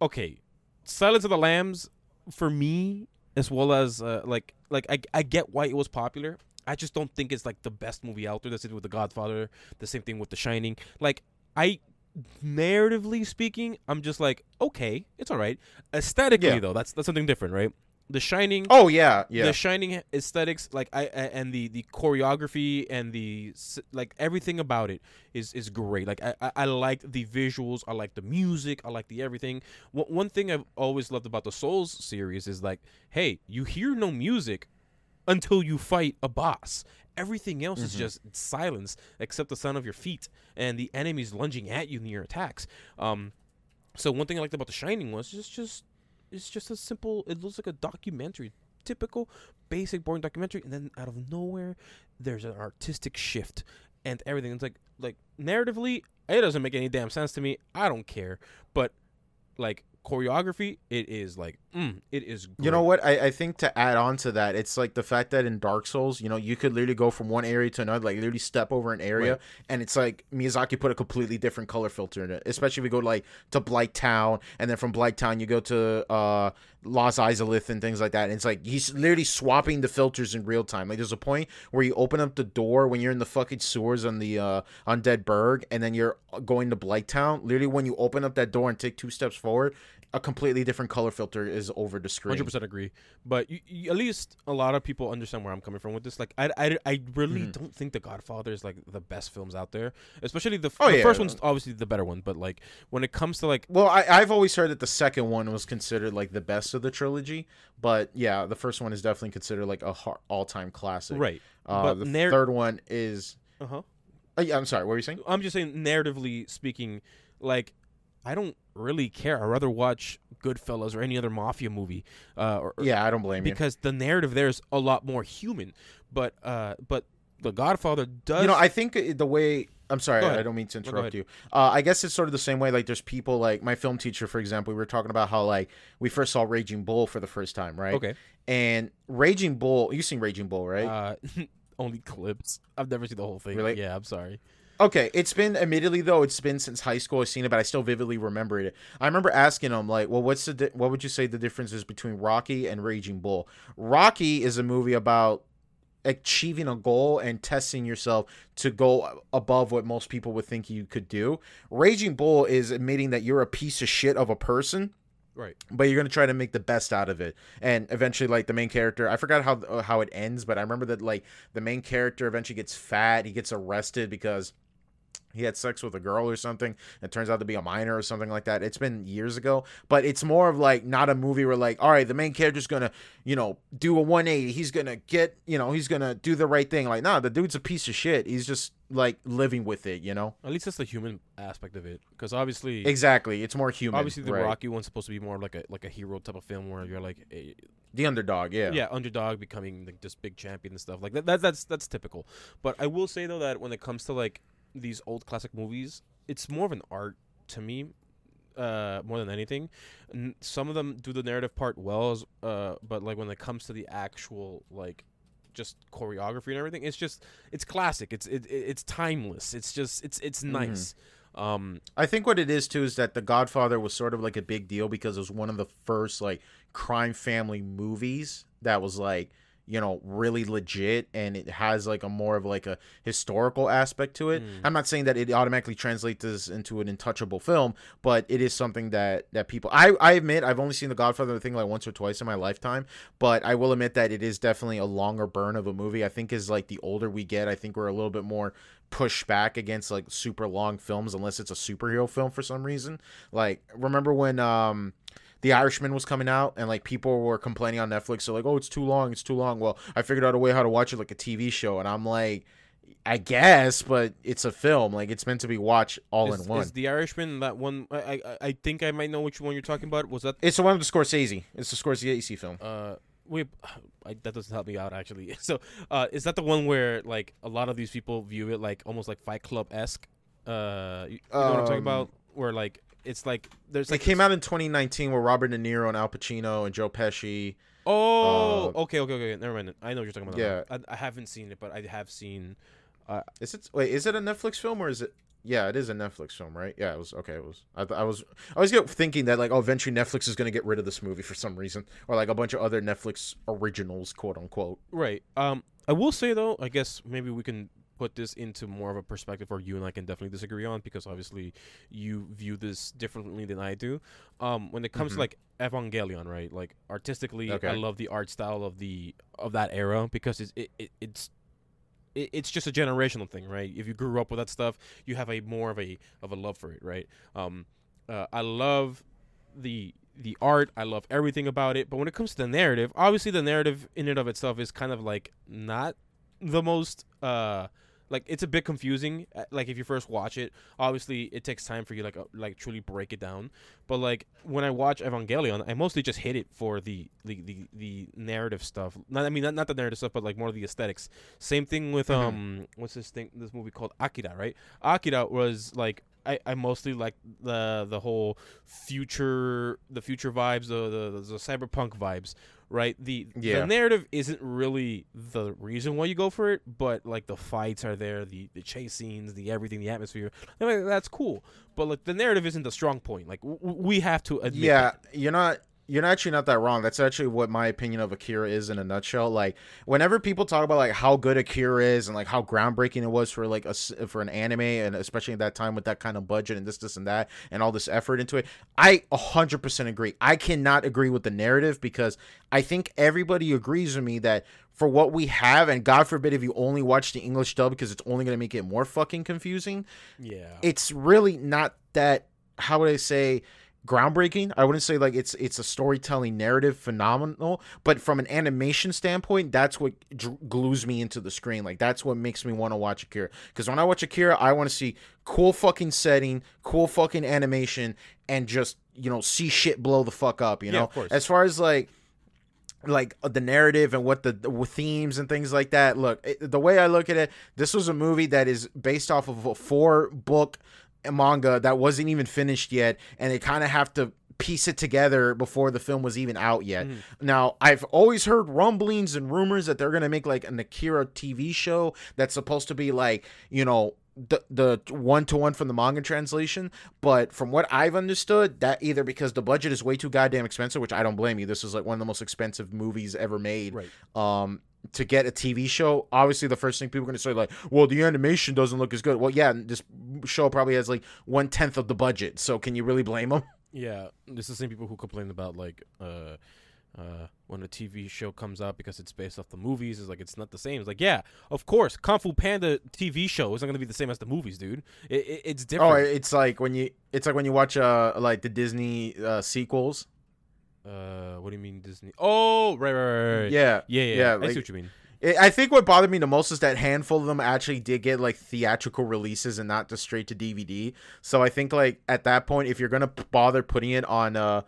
S1: okay, Silence of the Lambs, for me, as well as uh, like, like I, I get why it was popular. I just don't think it's like the best movie out there. That's it with The Godfather. The same thing with The Shining. Like, I narratively speaking, I'm just like, okay, it's all right. Aesthetically
S2: Yeah.
S1: though, that's that's something different, right? The Shining.
S2: Oh yeah, yeah.
S1: the shining aesthetics like I and the the choreography and the like everything about it is is great. Like i i, I like the visuals. I like the music. I like the everything. One, one thing i've always loved about the souls series is like hey you hear no music until you fight a boss. Everything else is
S2: Mhm.
S1: just silence except the sound of your feet and the enemies lunging at you in your attacks. Um so one thing i liked about the shining was just just it's just a simple it looks like a documentary. Typical basic boring documentary and then out of nowhere there's an artistic shift and everything it's like like narratively it doesn't make any damn sense to me. I don't care. But like choreography, it is like, mm, it is. Great.
S2: You know what? I, I think to add on to that, it's like the fact that in Dark Souls, you know, you could literally go from one area to another, like literally step over an area,
S1: Right.
S2: and it's like Miyazaki put a completely different color filter in it. Especially if you go like to Blighttown, and then from Blighttown you go to uh Lost Izalith and things like that. And it's like he's literally swapping the filters in real time. Like there's a point where you open up the door when you're in the fucking sewers on the uh Undead Burg, and then you're going to Blighttown. Literally, when you open up that door and take two steps forward. A completely different color filter is over the screen.
S1: Hundred percent agree, but you, you, at least a lot of people understand where I'm coming from with this. Like, I, I, I really
S2: Mhm.
S1: don't think The Godfather is like the best films out there. Especially the, f-
S2: Oh,
S1: the
S2: yeah.
S1: first one's obviously the better one, but like when it comes to like,
S2: Well, I, I've always heard that the second one was considered like the best of the trilogy, but yeah, the first one is definitely considered like a har- all-time classic.
S1: right?
S2: Uh,
S1: but
S2: the
S1: narr-
S2: third one is.
S1: Uh huh.
S2: Uh, yeah, I'm sorry. What were you saying?
S1: I'm just saying, narratively speaking, like I don't really care. I'd rather watch Goodfellas or any other mafia movie, uh, or,
S2: Yeah, I don't blame you.
S1: because the narrative there is a lot more human. But, uh, but The Godfather does.
S2: You know, I think the way. I'm sorry, I don't mean to interrupt you. Uh, I guess it's sort of the same way. Like, there's people like my film teacher, for example. We were talking about how like we first saw Raging Bull for the first time, right?
S1: okay.
S2: And Raging Bull, you seen Raging Bull, right?
S1: Uh, only clips. I've never seen the whole thing.
S2: Really?
S1: Yeah, I'm sorry.
S2: Okay, it's been admittedly though it's been since high school I've seen it, but I still vividly remember it. I remember asking him like, "Well, what's the di- what would you say the difference is between Rocky and Raging Bull?" Rocky is a movie about achieving a goal and testing yourself to go above what most people would think you could do. Raging Bull is admitting that you're a piece of shit of a person
S1: Right.
S2: but you're gonna try to make the best out of it and eventually like the main character i forgot how how it ends but i remember that like the main character eventually gets fat he gets arrested because he had sex with a girl or something it turns out to be a minor or something like that it's been years ago but it's more of like not a movie where like all right the main character's gonna you know do a 180 he's gonna get you know he's gonna do the right thing like nah the dude's a piece of shit he's just like living with it you know
S1: At least that's the human aspect of it, because obviously,
S2: exactly it's more human
S1: obviously the
S2: right.
S1: Rocky one's supposed to be more like a like a hero type of film where you're like, a,
S2: the underdog yeah
S1: yeah. underdog becoming like this big champion and stuff like that. that. That's that's typical. But I will say though that when it comes to like these old classic movies, it's more of an art to me. Uh, more than anything, N- some of them do the narrative part well, as, uh, but like when it comes to the actual like just choreography and everything, it's just it's classic. It's it, it- it's timeless. It's just it's it's
S2: Mm-hmm.
S1: nice. Um,
S2: I think what it is too is that The Godfather was sort of like a big deal because it was one of the first like crime family movies that was like you know really legit and it has like a more of like a historical aspect to it.
S1: Mm.
S2: I'm not saying that it automatically translates this into an untouchable film, but it is something that that people I I admit I've only seen The Godfather thing like once or twice in my lifetime, but I will admit that it is definitely a longer burn of a movie. I think as like the older we get, I think we're a little bit more push back against like super long films unless it's a superhero film for some reason. Like remember when um the Irishman was coming out and like people were complaining on Netflix so like oh it's too long, it's too long. Well, I figured out a way how to watch it like a TV show and I'm like I guess, but it's a film. Like it's meant to be watched all
S1: is,
S2: in one.
S1: is the Irishman that one? I, I I think I might know which one you're talking about. Was that
S2: it's the one with the Scorsese. It's the Scorsese film.
S1: uh wait I, that doesn't help me out actually. So uh is that the one where like a lot of these people view it like almost like Fight Club esque? Uh, you, you know what I'm talking
S2: Um,
S1: about? Where like it's like there's
S2: It
S1: like
S2: came
S1: this-
S2: out in 2019 with Robert De Niro and Al Pacino and Joe Pesci.
S1: Oh,
S2: uh,
S1: okay, okay, okay. Never mind. I know what you're talking about.
S2: Yeah.
S1: I, I haven't seen it, but I have seen.
S2: Is it wait? Is it a Netflix film or is it? Yeah, it is a Netflix film, right? Yeah, it was okay. It was. I, I was. I was thinking that like, oh, eventually Netflix is gonna get rid of this movie for some reason, or like a bunch of other Netflix originals, quote unquote.
S1: Right. Um, I will say though, I guess maybe we can put this into more of a perspective where you and I can definitely disagree on because obviously you view this differently than I do. Um, when it comes
S2: Mhm.
S1: to like Evangelion, right? Like artistically, I love the art style of the of that era because it's it, it it's it, it's just a generational thing, right? If you grew up with that stuff, you have a more of a of a love for it, right? Um, uh, I love the the art. I love everything about it. But when it comes to the narrative, obviously the narrative in and of itself is kind of like not the most uh like it's a bit confusing uh, like if you first watch it. Obviously it takes time for you like uh, like truly break it down. But like when i watch evangelion i mostly just hit it for the the the, the narrative stuff. Not i mean not, not the narrative stuff but like more of the aesthetics. Same thing with
S2: Mhm.
S1: um what's this thing this movie called akira right? Akira was like I, I mostly like the the whole future the future vibes the the, the cyberpunk vibes right the
S2: Yeah.
S1: the narrative isn't really the reason why you go for it but like the fights are there the the chase scenes the everything the atmosphere I mean, that's cool but like the narrative isn't the strong point like w- w- we have to admit
S2: yeah,
S1: that.
S2: you're not. You're actually not that wrong. That's actually what my opinion of Akira is in a nutshell. Like, whenever people talk about like how good Akira is and like how groundbreaking it was for like a for an anime and especially at that time with that kind of budget and this, this, and that and all this effort into it, I 100% agree. I cannot agree with the narrative because I think everybody agrees with me that for what we have, and God forbid if you only watch the English dub because it's only gonna make it more fucking confusing
S1: yeah
S2: it's really not that how would I say groundbreaking. I wouldn't say like it's it's a storytelling narrative phenomenal, but from an animation standpoint, that's what glues me into the screen. Like that's what makes me want to watch Akira. Because when I watch Akira, I want to see cool fucking setting, cool fucking animation, and just you know see shit blow the fuck up. You
S1: Yeah,
S2: know,
S1: course.
S2: as far as like like uh, the narrative and what the, the themes and things like that. Look, it, the way I look at it, this was a movie that is based off of a four book manga that wasn't even finished yet, and they kind of have to piece it together before the film was even out yet.
S1: Mhm.
S2: Now, I've always heard rumblings and rumors that they're gonna make like an Akira TV show that's supposed to be like you know the the one to one from the manga translation. But from what I've understood, that either because the budget is way too goddamn expensive, which I don't blame you. This is like one of the most expensive movies ever made.
S1: right
S2: Um, to get a TV show, obviously the first thing people are gonna say like, well, the animation doesn't look as good. Well, yeah, this show probably has like one tenth of the budget. So can you really blame them?
S1: Yeah, this is the same people who complain about like uh uh when a TV show comes out because it's based off the movies is like it's not the same. It's like yeah, of course, Kung Fu Panda TV show isn't gonna be the same as the movies, dude. It, it, it's
S2: Oh,
S1: different.
S2: it's like when you it's like when you watch uh like the Disney uh sequels.
S1: Uh, what do you mean Disney? Oh, right, right, right. right.
S2: Yeah.
S1: yeah, yeah.
S2: yeah,
S1: I
S2: like-
S1: see what you mean.
S2: I I think what bothered me the most is that handful of them actually did get like theatrical releases and not just straight to DVD. So I think like at that point, if you're gonna bother putting it on uh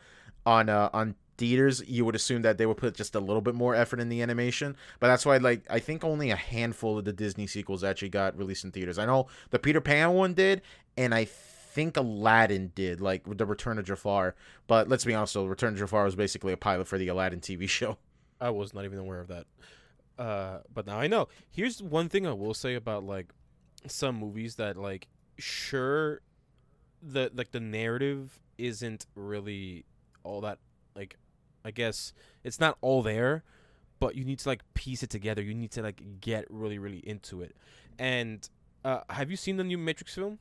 S2: on uh on theaters, you would assume that they would put just a little bit more effort in the animation. But that's why like I think only a handful of the Disney sequels actually got released in theaters. I know the Peter Pan one did, and I think Aladdin did, like the Return of Jafar. But let's be honest, though, Return of Jafar was basically a pilot for the Aladdin TV show.
S1: I was not even aware of that. Uh, but now I know. Here's one thing I will say about like some movies that like sure the like the narrative isn't really all that like I guess it's not all there, but you need to like piece it together. You need to like get really really into it. And uh, have you seen the new Matrix film?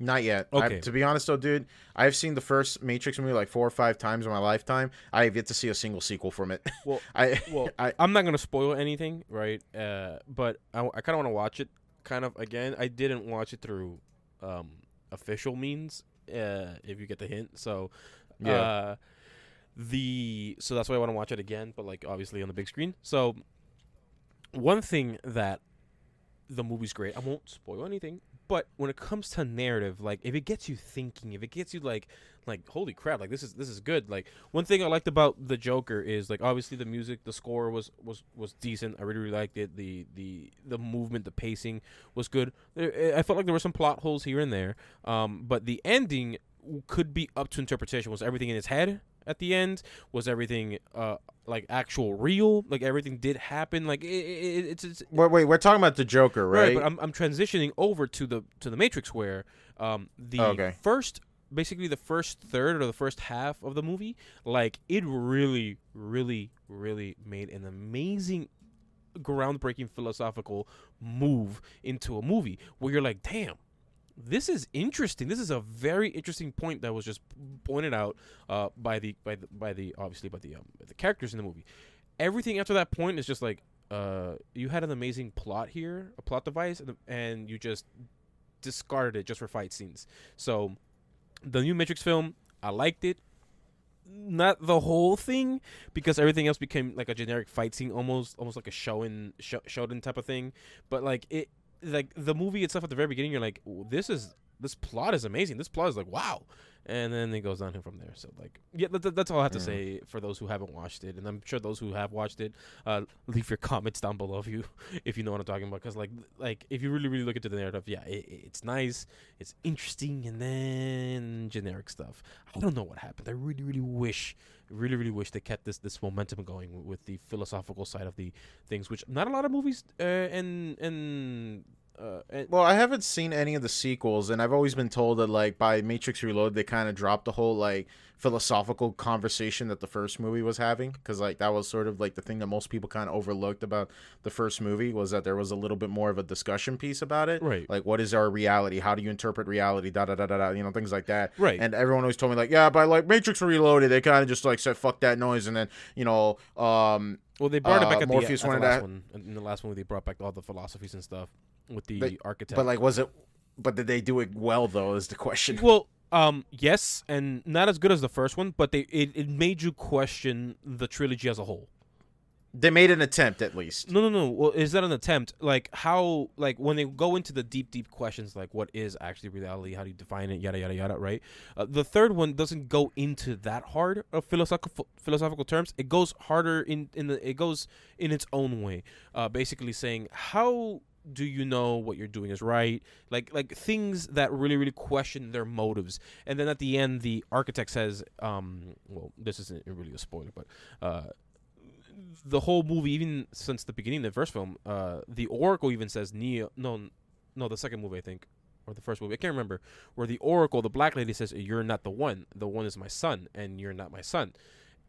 S2: Not yet.
S1: Okay.
S2: I, to be honest, though, dude, I've seen the first Matrix movie like four or five times in my lifetime. I have yet to see a single sequel from it.
S1: Well,
S2: I
S1: well,
S2: I
S1: I'm not gonna spoil anything, right? Uh, but I, I kind of want to watch it, kind of again. I didn't watch it through um, official means, uh, if you get the hint. So,
S2: Yeah.
S1: uh, the so that's why I want to watch it again, but like obviously on the big screen. So, one thing that the movie's great. I won't spoil anything, but when it comes to narrative, like if it gets you thinking, if it gets you like like holy crap, like this is this is good. Like one thing I liked about the Joker is like obviously the music, the score was was was decent. I really really liked it. The the the movement, the pacing was good. I felt like there were some plot holes here and there. Um, but the ending could be up to interpretation. Was everything in his head at the end? Was everything uh like actual real? Like everything did happen? Like it, it, it's, it's
S2: wait, wait, we're talking about the Joker, right?
S1: Right, but I'm, I'm transitioning over to the to the Matrix where um the
S2: Okay.
S1: first basically the first third or the first half of the movie like it really really really made an amazing groundbreaking philosophical move into a movie where you're like damn this is interesting this is a very interesting point that was just pointed out uh, by the by the by the obviously by the um, the characters in the movie everything after that point is just like uh, you had an amazing plot here, a plot device, and, and you just discarded it just for fight scenes. So, the new Matrix film, I liked it. Not the whole thing, because everything else became like a generic fight scene, almost, almost like a Shonen, Sh- Shonen type of thing. But like it, like the movie itself at the very beginning, you're like, this is this plot is amazing. This plot is like wow, and then it goes downhill from there. So like, yeah, that, that's all I have to
S2: Mm.
S1: say for those who haven't watched it, and I'm sure those who have watched it, uh, leave your comments down below if you if you know what I'm talking about. Because like like if you really really look into the narrative, yeah, it, it's nice, it's interesting, and then generic stuff. I don't know what happened. I really really wish. Really, really wish they kept this this momentum going with the philosophical side of the things, which not a lot of movies uh, and and uh, and
S2: Well, I haven't seen any of the sequels, and I've always been told that like by Matrix Reload, they kind of dropped the whole like philosophical conversation that the first movie was having, because like that was sort of like the thing that most people kind of overlooked about the first movie was that there was a little bit more of a discussion piece about it,
S1: Right.
S2: Like, what is our reality? How do you interpret reality? Da da da da da. You know, things like that,
S1: Right.
S2: And everyone always told me like, yeah, by like Matrix Reloaded, they kind of just like said fuck that noise, and then you know, um,
S1: Well, they brought it back
S2: Uh,
S1: at
S2: Morpheus
S1: the, at the last one. In the last one, they brought back all the philosophies and stuff with the
S2: But-
S1: architect.
S2: but like, was it? But did they do it well though? Is the question.
S1: well, um, yes, and not as good as the first one, but they it, it made you question the trilogy as a whole.
S2: They made an attempt at least.
S1: No, no, no. Well, is that an attempt? Like how, like when they go into the deep, deep questions, like what is actually reality? How do you define it? Yada yada yada. Right. Uh, the third one doesn't go into that hard of philosophical philosophical terms. It goes harder in in the. It goes in its own way. Uh, basically saying how do you know what you're doing is right? Like like things that really really question their motives. And then at the end, the architect says, um, well, this isn't really a spoiler, but uh the whole movie, even since the beginning of the first film, uh, the Oracle even says Neo. No, no, the second movie I think, or the first movie I can't remember. Where the Oracle, the Black Lady, says, "You're not the one. The one is my son, and you're not my son."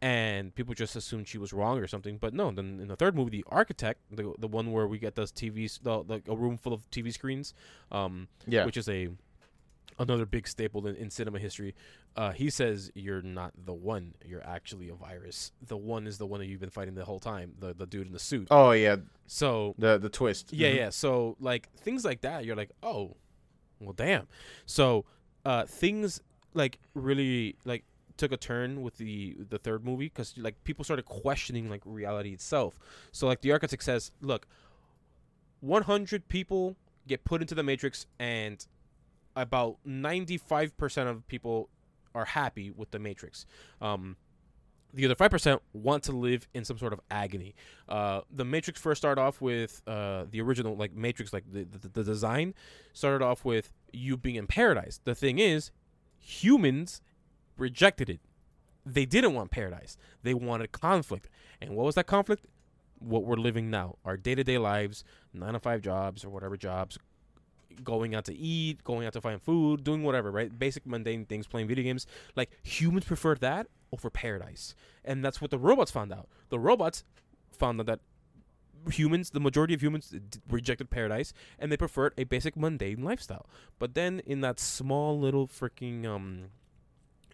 S1: And people just assumed she was wrong or something, but no. Then in the third movie, the architect, the the one where we get those TVs, the, like a room full of TV screens, um,
S2: Yeah.
S1: which is a another big staple in, in cinema history. Uh, he says you're not the one. You're actually a virus. The one is the one that you've been fighting the whole time. The the dude in the suit.
S2: oh yeah,
S1: So
S2: the the twist.
S1: yeah,
S2: Mhm.
S1: yeah. So like things like that, you're like, oh, well, damn. So uh, things like really like took a turn with the the third movie because like people started questioning like reality itself. So like the architect says, look, 100 people get put into the matrix and about 95% of people are happy with the matrix. Um, the other 5% want to live in some sort of agony. Uh, the Matrix first started off with uh, the original, like Matrix, like the, the, the design started off with you being in paradise. The thing is, humans rejected it. They didn't want paradise. They wanted conflict. And what was that conflict? What we're living now, our day to day lives, nine to five jobs or whatever jobs, going out to eat, going out to find food, doing whatever, right? Basic mundane things, playing video games. Like humans prefer that over paradise. And that's what the robots found out. The robots found out that humans, the majority of humans d- rejected paradise and they preferred a basic mundane lifestyle. But then in that small little freaking um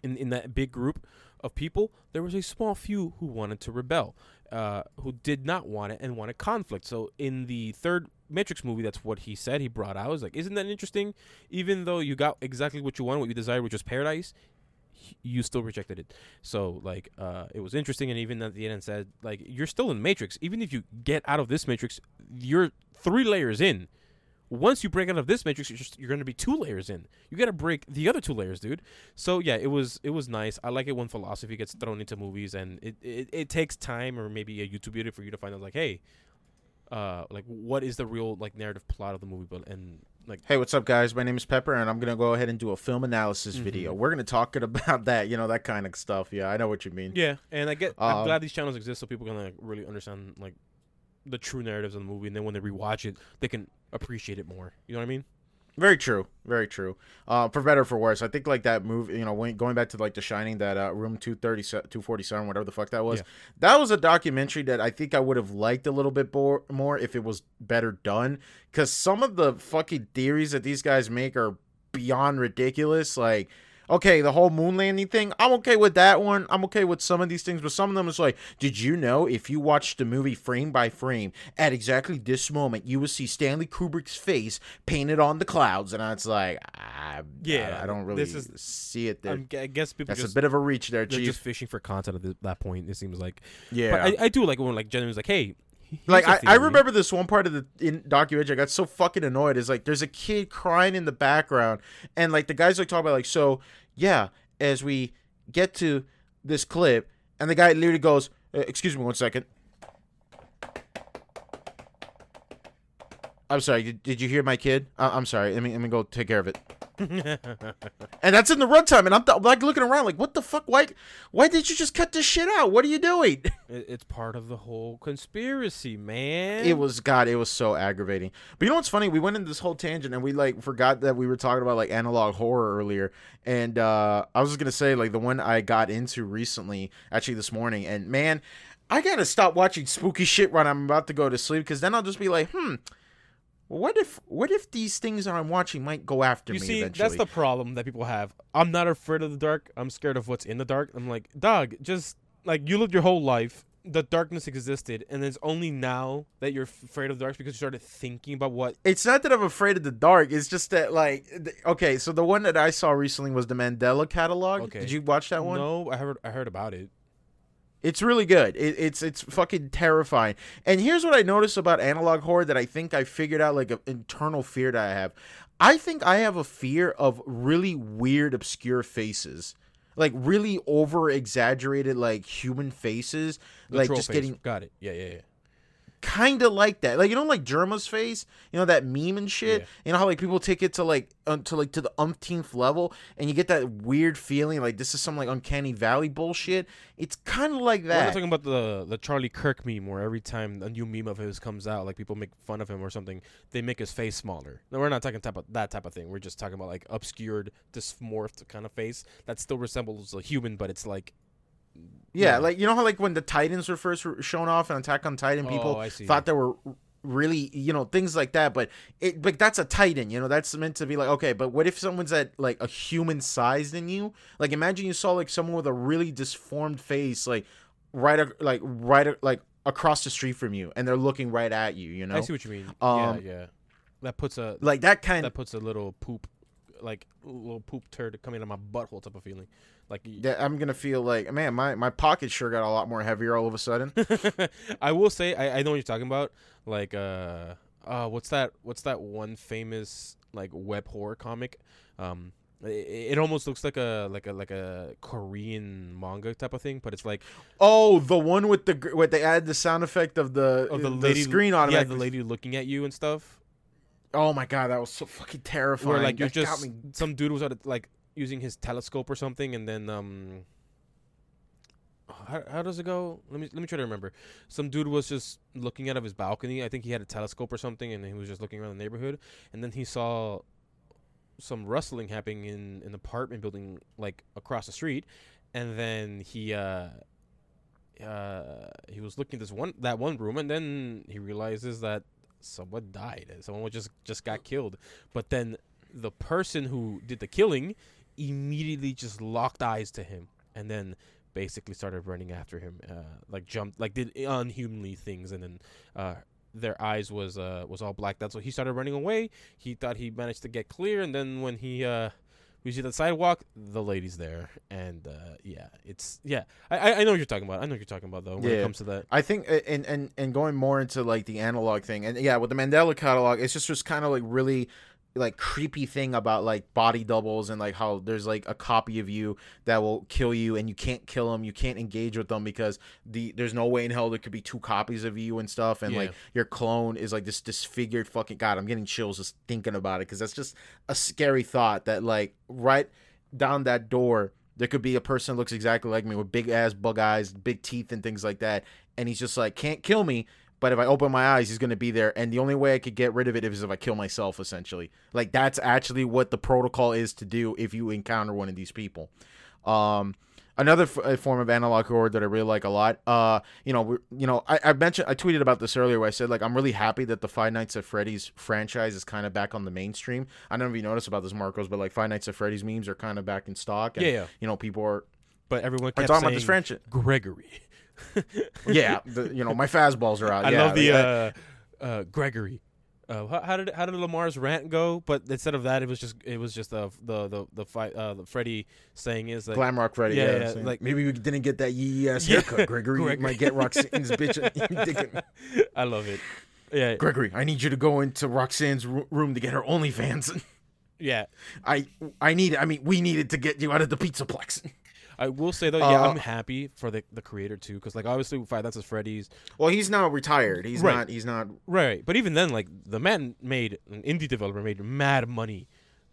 S1: in in that big group of people, there was a small few who wanted to rebel, uh, who did not want it and wanted conflict. So in the third Matrix movie, that's what he said. He brought out. I was like, isn't that interesting? Even though you got exactly what you wanted, what you desired, which was paradise, you still rejected it. So like, uh, it was interesting. And even at the end, said like, you're still in Matrix. Even if you get out of this Matrix, you're three layers in. Once you break out of this matrix, you're, just, you're going to be two layers in. You got to break the other two layers, dude. So yeah, it was it was nice. I like it when philosophy gets thrown into movies, and it, it, it takes time or maybe a YouTube video for you to find out like, hey, uh, like what is the real like narrative plot of the movie, but and like
S2: Hey, what's up, guys? My name is Pepper, and I'm gonna go ahead and do a film analysis
S1: Mhm.
S2: video. We're gonna talk about that, you know, that kind of stuff. Yeah, I know what you mean.
S1: yeah, and I get I'm
S2: Um,
S1: glad these channels exist so people can like really understand like the true narratives of the movie, and then when they rewatch it, they can appreciate it more. You know what I mean?
S2: Very true. Very true. Uh, for better or for worse, I think like that movie, you know, when, going back to like The Shining, that uh, room 230, 247, whatever the fuck that was,
S1: Yeah.
S2: that was a documentary that I think I would have liked a little bit more, more if it was better done. Because some of the fucking theories that these guys make are beyond ridiculous. Like, okay, the whole moon landing thing, I'm okay with that one. I'm okay with some of these things, but some of them is like, did you know if you watch the movie frame by frame, at exactly this moment, you will see Stanley Kubrick's face painted on the clouds, and it's like, I,
S1: Yeah,
S2: I, I don't really
S1: this is-
S2: see it there.
S1: I'm, I guess people
S2: That's
S1: just
S2: a bit of a reach there,
S1: they're
S2: Chief.
S1: just fishing for content at that point. It seems like,
S2: yeah.
S1: but I, I do like when like genuinely like, hey, here's
S2: like I,
S1: theory.
S2: remember this one part of the in documentary. I got so fucking annoyed. Is like there's a kid crying in the background, and like the guys like talking about like so yeah, as we get to this clip, and the guy literally goes, uh, "Excuse me, one second. I'm sorry. Did, did you hear my kid? Uh, I'm sorry. Let me let me go take care of it. and that's in the runtime, and I'm th- like looking around, like, what the fuck? Why? Why did you just cut this shit out? What are you doing?
S1: It, it's part of the whole conspiracy, man.
S2: It was God. It was so aggravating. But you know what's funny? We went into this whole tangent, and we like forgot that we were talking about like analog horror earlier. And uh I was just gonna say like the one I got into recently, actually this morning, and man, I gotta stop watching spooky shit when I'm about to go to sleep, because then I'll just be like, hmm. What if what if these things that I'm watching might go after
S1: You
S2: me
S1: see,
S2: eventually?
S1: that's the problem that people have. I'm not afraid of the dark. I'm scared of what's in the dark. I'm like, dog, just like you lived your whole life. The darkness existed, and it's only now that you're afraid of the dark because you started thinking about what.
S2: it's not that I'm afraid of the dark. It's just that like okay, so the one that I saw recently was the Mandela catalog.
S1: Okay.
S2: Did you watch that one?
S1: No, I heard. I heard about it.
S2: It's really good. It, it's it's fucking terrifying. And here's what I noticed about analog horror that I think I figured out like an internal fear that I have. I think I have a fear of really weird obscure faces. Like really over exaggerated like human faces.
S1: The
S2: like just
S1: face.
S2: getting
S1: Got it. Yeah, yeah, yeah.
S2: Kind of like that. Like you know, like Jerma's face. You know that meme and shit.
S1: Yeah.
S2: You know how like people take it to like uh, to like to the umpteenth level, and you get that weird feeling like this is some like uncanny valley bullshit. It's kind of like that.
S1: We're talking about the the Charlie Kirk meme where every time a new meme of his comes out, like people make fun of him or something, they make his face smaller. No, we're not talking type of that type of thing. We're just talking about like obscured, dysmorphed kind of face that still resembles a human, but it's like
S2: yeah,
S1: yeah.
S2: like you know how like when the Titans were first shown off in Attack on Titan,
S1: Oh,
S2: people
S1: see.
S2: thought they were really you know things like that but it like that's a titan you know that's meant to be like okay but what if someone's at like a human size than you like imagine you saw like someone with a really disformed face like right like right like across the street from you and they're looking right at you you know
S1: I see what you mean.
S2: Um,
S1: yeah, yeah. That puts a
S2: like that kind
S1: that puts a little poop, like a little poop turd coming out of my butthole type of feeling. Like y-
S2: that i'm gonna feel like man my my pocket sure got a lot more heavier all of a sudden
S1: I will say I, I know what you're talking about. Like uh uh what's that what's that one famous like web horror comic? Um it, it almost looks like a like a like a Korean manga type of thing, but it's like
S2: oh the one with the with they add the sound effect of the
S1: of
S2: the,
S1: the lady
S2: screen
S1: yeah,
S2: automatically
S1: the lady looking at you and stuff.
S2: Oh my god that was so fucking terrifying
S1: Where like you're
S2: That
S1: just
S2: me
S1: some dude was at like using his telescope or something, and then um, how, how does it go? Let me let me try to remember. Some dude was just looking out of his balcony. I think he had a telescope or something, and he was just looking around the neighborhood, and then he saw some rustling happening in an apartment building like across the street, and then he uh. Uh, he was looking at this one that one room, and then he realizes that someone died. Someone just just got killed. But then the person who did the killing immediately just locked eyes to him and then basically started running after him uh, like jumped like did unhumanly things and then uh, their eyes was uh, was all black. That's so he started running away he thought he managed to get clear and then when he uh we see the sidewalk the lady's there and uh, yeah it's yeah I, I know what you're talking about i know what you're talking about though when
S2: Yeah.
S1: it comes to that
S2: I think, and and and going more into like the analog thing, and yeah, with the Mandela catalog, it's just just kind of like really like creepy thing about like body doubles and like how there's like a copy of you that will kill you and you can't kill them you can't engage with them because the there's no way in hell there could be two copies of you and stuff and like your clone is like this disfigured fucking god i'm getting chills just thinking about it because that's just a scary thought that like right down that door there could be a person that looks exactly like me with big ass bug eyes big teeth and things like that and he's just like can't kill me but if I open my eyes, he's gonna be there, and the only way I could get rid of it is if I kill myself. Essentially, like that's actually what the protocol is to do if you encounter one of these people. Um, another f- form of analog horror that I really like a lot. Uh, you know, we you know, I, I mentioned, I tweeted about this earlier where I said like I'm really happy that the Five Nights at Freddy's franchise is kind of back on the mainstream. I don't know if you noticed about this, Marcos, but like Five Nights at Freddy's memes are kind of back in stock. And,
S1: Yeah, yeah.
S2: You know, people are,
S1: but everyone kept
S2: talking
S1: saying
S2: about this franchise.
S1: gregory
S2: yeah, the, you know, my fastballs are out.
S1: I
S2: yeah,
S1: love the
S2: like,
S1: uh, uh, Gregory. Uh, how, how did how did Lamar's rant go? But instead of that, it was just it was just uh, the the the fight uh, the Freddy saying is like
S2: Glam Rock Freddy.
S1: Yeah,
S2: Yeah,
S1: yeah, like-
S2: maybe we didn't get that yee ass
S1: Yeah.
S2: haircut, Gregory.
S1: Gregory.
S2: might get Roxanne's bitch.
S1: I love it. Yeah,
S2: Gregory, I need you to go into Roxanne's ro- room to get her OnlyFans.
S1: Yeah,
S2: I I need. I mean, we needed to get you out of the pizza plex.
S1: I will say though, yeah,
S2: Uh,
S1: I'm happy for the the creator too, because like obviously Five Nights at Freddy's,
S2: Well, he's now retired. He's
S1: Right.
S2: not. He's not.
S1: right? But even then, like the man made an indie developer made mad money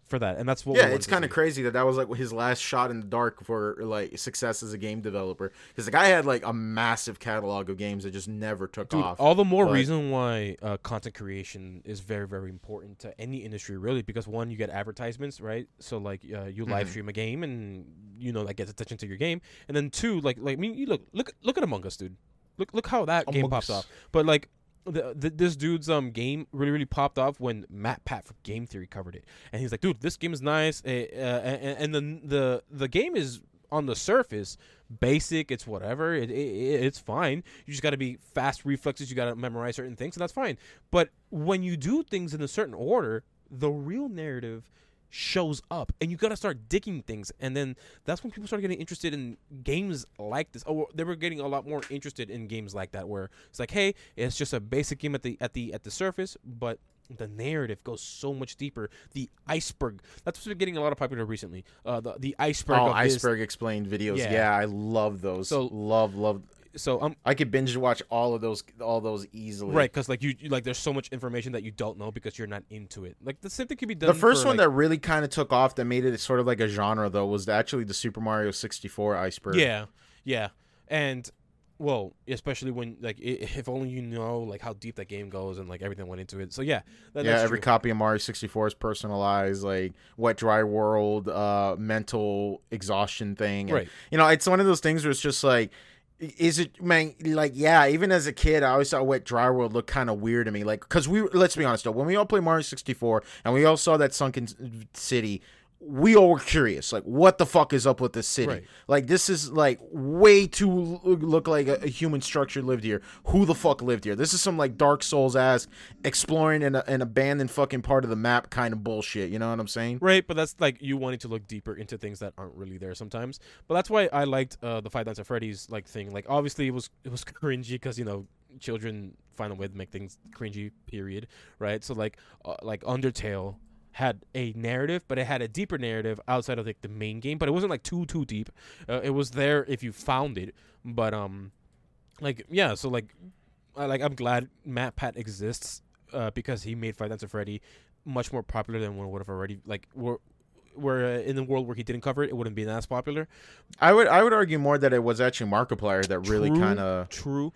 S1: for that, and that's what.
S2: Yeah, it's kind of crazy that that was like his last shot in the dark for like success as a game developer because the guy had like a massive catalog of games that just never took
S1: Dude,
S2: off.
S1: all the more
S2: but-
S1: reason why uh, content creation is very, very important to any industry, really, because one, you get advertisements, right? So like, uh, you live
S2: Mhm.
S1: stream a game, and you know that gets attention to your game, and then two, like, like I mean, you look, look, look at Among Us, dude. Look, look how that game pops
S2: Us.
S1: off. But like, the, the, this dude's um game really, really popped off when MatPat from Game Theory covered it, and he's like, dude, this game is nice, uh, and, and the the the game is on the surface basic it's whatever it, it, it's fine. You just got to be fast reflexes you got to memorize certain things and that's fine. But when you do things in a certain order the real narrative shows up and you got to start digging things and then that's when people start getting interested in games like this oh they were getting a lot more interested in games like that where it's like hey it's just a basic game at the at the at the surface but the narrative goes so much deeper. The iceberg. That's what's been getting a lot of popular recently. Uh, the the iceberg.
S2: oh,
S1: of this-
S2: iceberg explained videos.
S1: Yeah.
S2: Yeah. I love those.
S1: So-
S2: love, love.
S1: So um,
S2: I could binge watch all of those, all those easily.
S1: Right, because like you, you- like there's so much information that you don't know because you're not into it. Like the same thing could be done.
S2: The first
S1: for,
S2: one
S1: like-
S2: that really kind of took off, that made it sort of like a genre, though, was actually the Super Mario 64 iceberg.
S1: yeah, yeah, and well, especially when like if only you know like how deep that game goes and like everything went into it. So yeah, that,
S2: yeah, every
S1: true.
S2: copy of Mario 64 is personalized, like wet dry world, uh, mental exhaustion thing. And,
S1: Right.
S2: You know, it's one of those things where it's just like, is it man? Like, yeah. Even as a kid, I always thought wet dry world looked kind of weird to me. Like, cause we let's be honest though, when we all played Mario 64 and we all saw that sunken city. We all were curious, like, what the fuck is up with this city?
S1: Right.
S2: Like, this is like way too look like a, a human structure lived here. Who the fuck lived here? This is some like Dark Souls ass exploring an, an abandoned fucking part of the map kind of bullshit. You know what I'm saying?
S1: Right, but that's like you wanting to look deeper into things that aren't really there sometimes. But that's why I liked uh, the Five Nights at Freddy's like thing. Like obviously it was it was cringy because you know children find a way to make things cringy. Period. Right. So like uh, like Undertale had a narrative, but it had a deeper narrative outside of like the main game. But it wasn't like too too deep. Uh, it was there if you found it. But um, like yeah. So like, I like I'm glad MatPat exists uh, because he made Five Nights at Freddy much more popular than one would have already like were where uh, in the world where he didn't cover it, it wouldn't be as popular.
S2: I would I would argue more that it was actually Markiplier that really kind of
S1: True.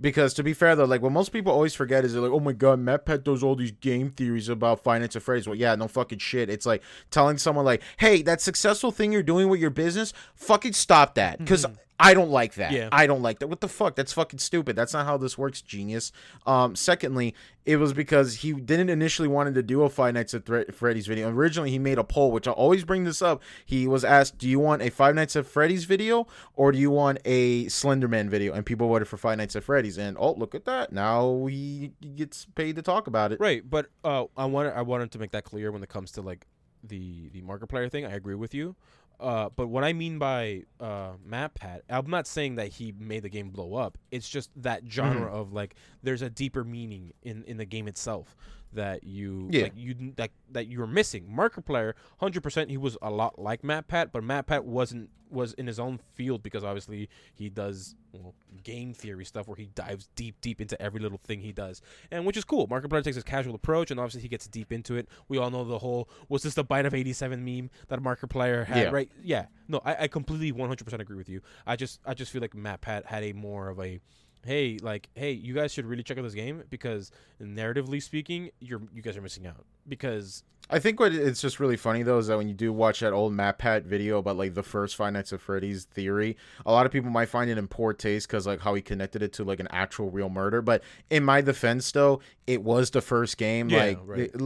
S2: Because to be fair though, like what most people always forget is they're like, oh my god, MatPat does all these game theories about Five Nights at Freddy's. Well, yeah, no fucking shit. It's like telling someone like, hey, that successful thing you're doing with your business, fucking stop that, because mm-hmm. I don't like that.
S1: Yeah.
S2: I don't like that. What the fuck? That's fucking stupid. That's not how this works, genius. Um, secondly, it was because he didn't initially wanted to do a Five Nights at Thre- Freddy's video. Originally, he made a poll, which I always bring this up. He was asked, "Do you want a Five Nights at Freddy's video or do you want a Slenderman video?" And people voted for Five Nights at Freddy's. And oh, look at that! Now he gets paid to talk about it.
S1: Right, but uh, I wanted I wanted to make that clear when it comes to like the the Markiplier thing. I agree with you. Uh, but what I mean by uh, MatPat, I'm not saying that he made the game blow up. It's just that genre of like there's a deeper meaning in in the game itself that you
S2: Yeah.
S1: like you that that you're missing. Markiplier, hundred percent, he was a lot like MatPat, but MatPat wasn't was in his own field because obviously he does well, game theory stuff where he dives deep deep into every little thing he does, and which is cool. Markiplier takes his casual approach, and obviously he gets deep into it. We all know the whole was this the bite of '87 meme that Markiplier had,
S2: Yeah.
S1: right? Yeah, no, I, I completely 100% agree with you. I just I just feel like MatPat had a more of a hey like hey you guys should really check out this game because narratively speaking you're you guys are missing out because
S2: I think what it's just really funny though is that when you do watch that old MatPat video about like the first Five Nights at Freddy's theory, a lot of people might find it in poor taste because like how he connected it to like an actual real murder. But in my defense, though, it was the first game.
S1: Yeah,
S2: like,
S1: right.
S2: it-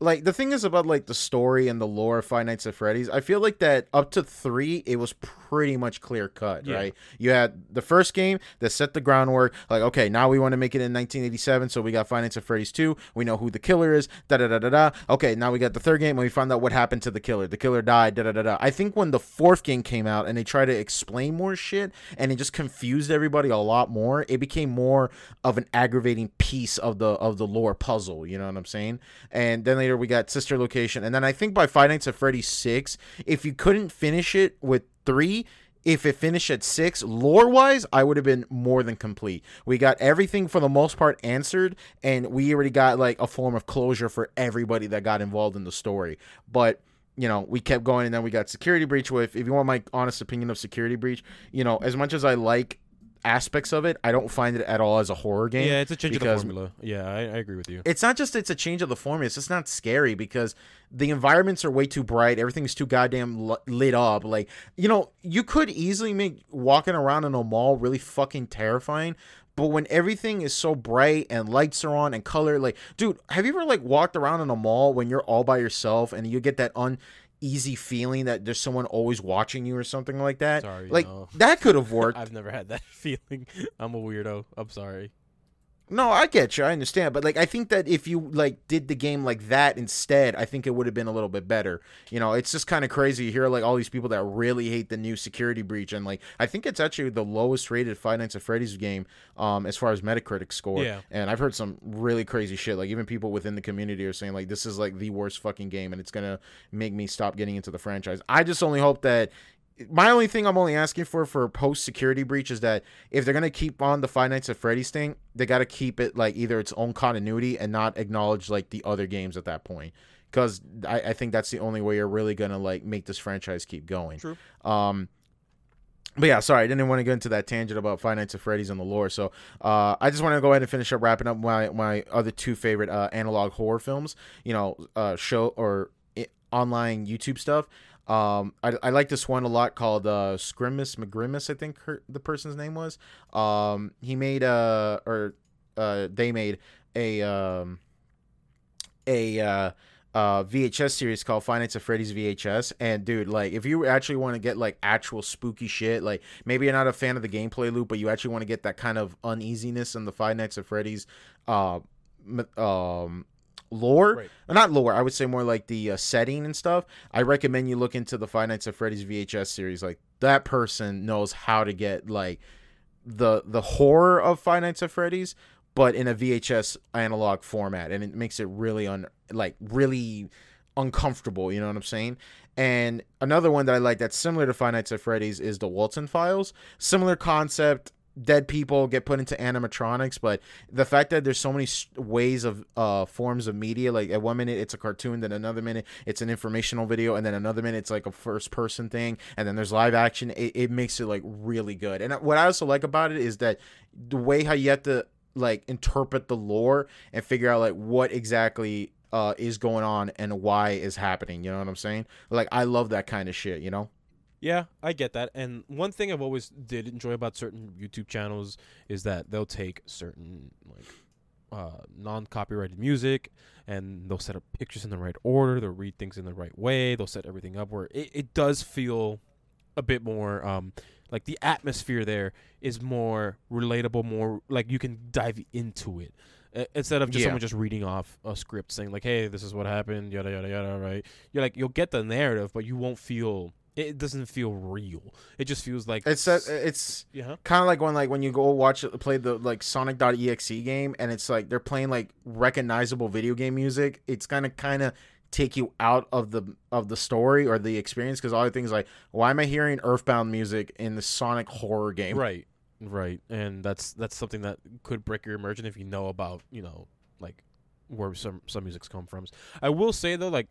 S2: like the thing is about like the story and the lore of Five Nights at Freddy's. I feel like that up to three, it was pretty much clear cut.
S1: Yeah.
S2: Right? You had the first game that set the groundwork. Like, okay, now we want to make it in 1987, so we got Five Nights at Freddy's 2. We know who the killer is. Da da da da da. Okay, now we got the third game, and we found out what happened to the killer. The killer died. Da da da da. I think when the fourth game came out and they tried to explain more shit, and it just confused everybody a lot more. It became more of an aggravating piece of the of the lore puzzle. You know what I'm saying? And then they Terminator, we got Sister Location, and then I think by Five Nights at Freddy's six, if you couldn't finish it with three, if it finished at six, lore wise, I would have been more than complete. We got everything for the most part answered, and we already got like a form of closure for everybody that got involved in the story. But you know, we kept going, and then we got Security Breach. With if you want my honest opinion of Security Breach, you know, as much as I like aspects of it, I don't find it at all as a horror game.
S1: Yeah, it's a change of the formula. Yeah, I, I agree with you.
S2: it's not just it's a change of the formula it's just not scary because the environments are way too bright everything's too goddamn lit up like you know you could easily make walking around in a mall really fucking terrifying but when everything is so bright and lights are on and color like dude have you ever like walked around in a mall when you're all by yourself and you get that uneasy feeling that there's someone always watching you or something like that
S1: Sorry,
S2: like
S1: no.
S2: that could have worked
S1: I've never had that feeling. I'm a weirdo. I'm sorry.
S2: No, I get you. I understand, but like I think that if you like did the game like that instead, I think it would have been a little bit better. You know, it's just kind of crazy. You hear like all these people that really hate the new security breach, and like I think it's actually the lowest rated Five Nights at Freddy's game, um, as far as Metacritic score.
S1: Yeah.
S2: And I've heard some really crazy shit. Like even people within the community are saying like this is like the worst fucking game, and it's gonna make me stop getting into the franchise. I just only hope that my only thing I'm only asking for for post security breach is that if they're gonna keep on the Five Nights at Freddy's thing, they got to keep it like either its own continuity and not acknowledge like the other games at that point. Because I, I think that's the only way you're really gonna like make this franchise keep going.
S1: True.
S2: Um, but yeah, sorry, I didn't want to get into that tangent about Five Nights at Freddy's and the lore. So uh, I just want to go ahead and finish up wrapping up my my other two favorite uh, analog horror films. You know, uh, show or online YouTube stuff. Um, I, I like this one a lot called uh, Scrimus. I think her, the person's name was. Um, he made uh or uh they made a um a uh uh VHS series called Nights at Freddy's VHS. And dude, like if you actually want to get like actual spooky shit, like maybe you're not a fan of the gameplay loop, but you actually want to get that kind of uneasiness in the Five Nights at Freddy's uh um lore.
S1: Right.
S2: not lore i would say more like the uh, setting and stuff. I recommend you look into the five nights at freddy's vhs series. Like that person knows how to get like the the horror of five nights at freddy's but in a vhs analog format. And it makes it really un like really uncomfortable you know what i'm saying? And another one that i like that's similar to five nights at freddy's is the Walten Files. Similar concept dead people get put into animatronics but the fact that there's so many ways of uh forms of media like at one minute it's a cartoon then another minute it's an informational video and then another minute it's like a first person thing and then there's live action it, it makes it like really good. And what i also like about it is that the way how you have to like interpret the lore and figure out like what exactly uh is going on and why is happening you know what i'm saying? Like i love that kind of shit you know
S1: Yeah, I get that. And one thing I've always did enjoy about certain YouTube channels is that they'll take certain like uh, non-copyrighted music and they'll set up pictures in the right order. They'll read things in the right way. They'll set everything up where it, it does feel a bit more um, like the atmosphere there is more relatable, more like you can dive into it. Uh, Instead of just
S2: Yeah.
S1: someone just reading off a script saying like, "Hey, this is what happened," yada yada yada, right? You're like, you'll get the narrative, but you won't feel. It doesn't feel real. It just feels like
S2: it's that it's
S1: yeah.
S2: kind of like when like when you go watch play the like Sonic.exe game and it's like they're playing like recognizable video game music. It's gonna kind of take you out of the of the story or the experience because all the things like why am I hearing Earthbound music in the Sonic horror game?
S1: Right, right, and that's that's something that could break your immersion if you know about you know like where some some music's come from. I will say though, like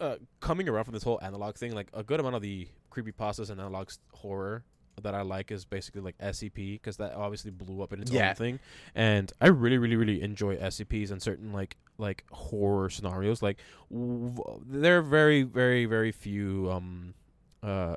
S1: uh, coming around from this whole analog thing, like a good amount of the creepy pastas and analog horror that I like is basically like SCP because that obviously blew up in its
S2: Yeah.
S1: own thing, and I really, really, really enjoy SCPs and certain like like horror scenarios. Like w- there are very, very, very few um uh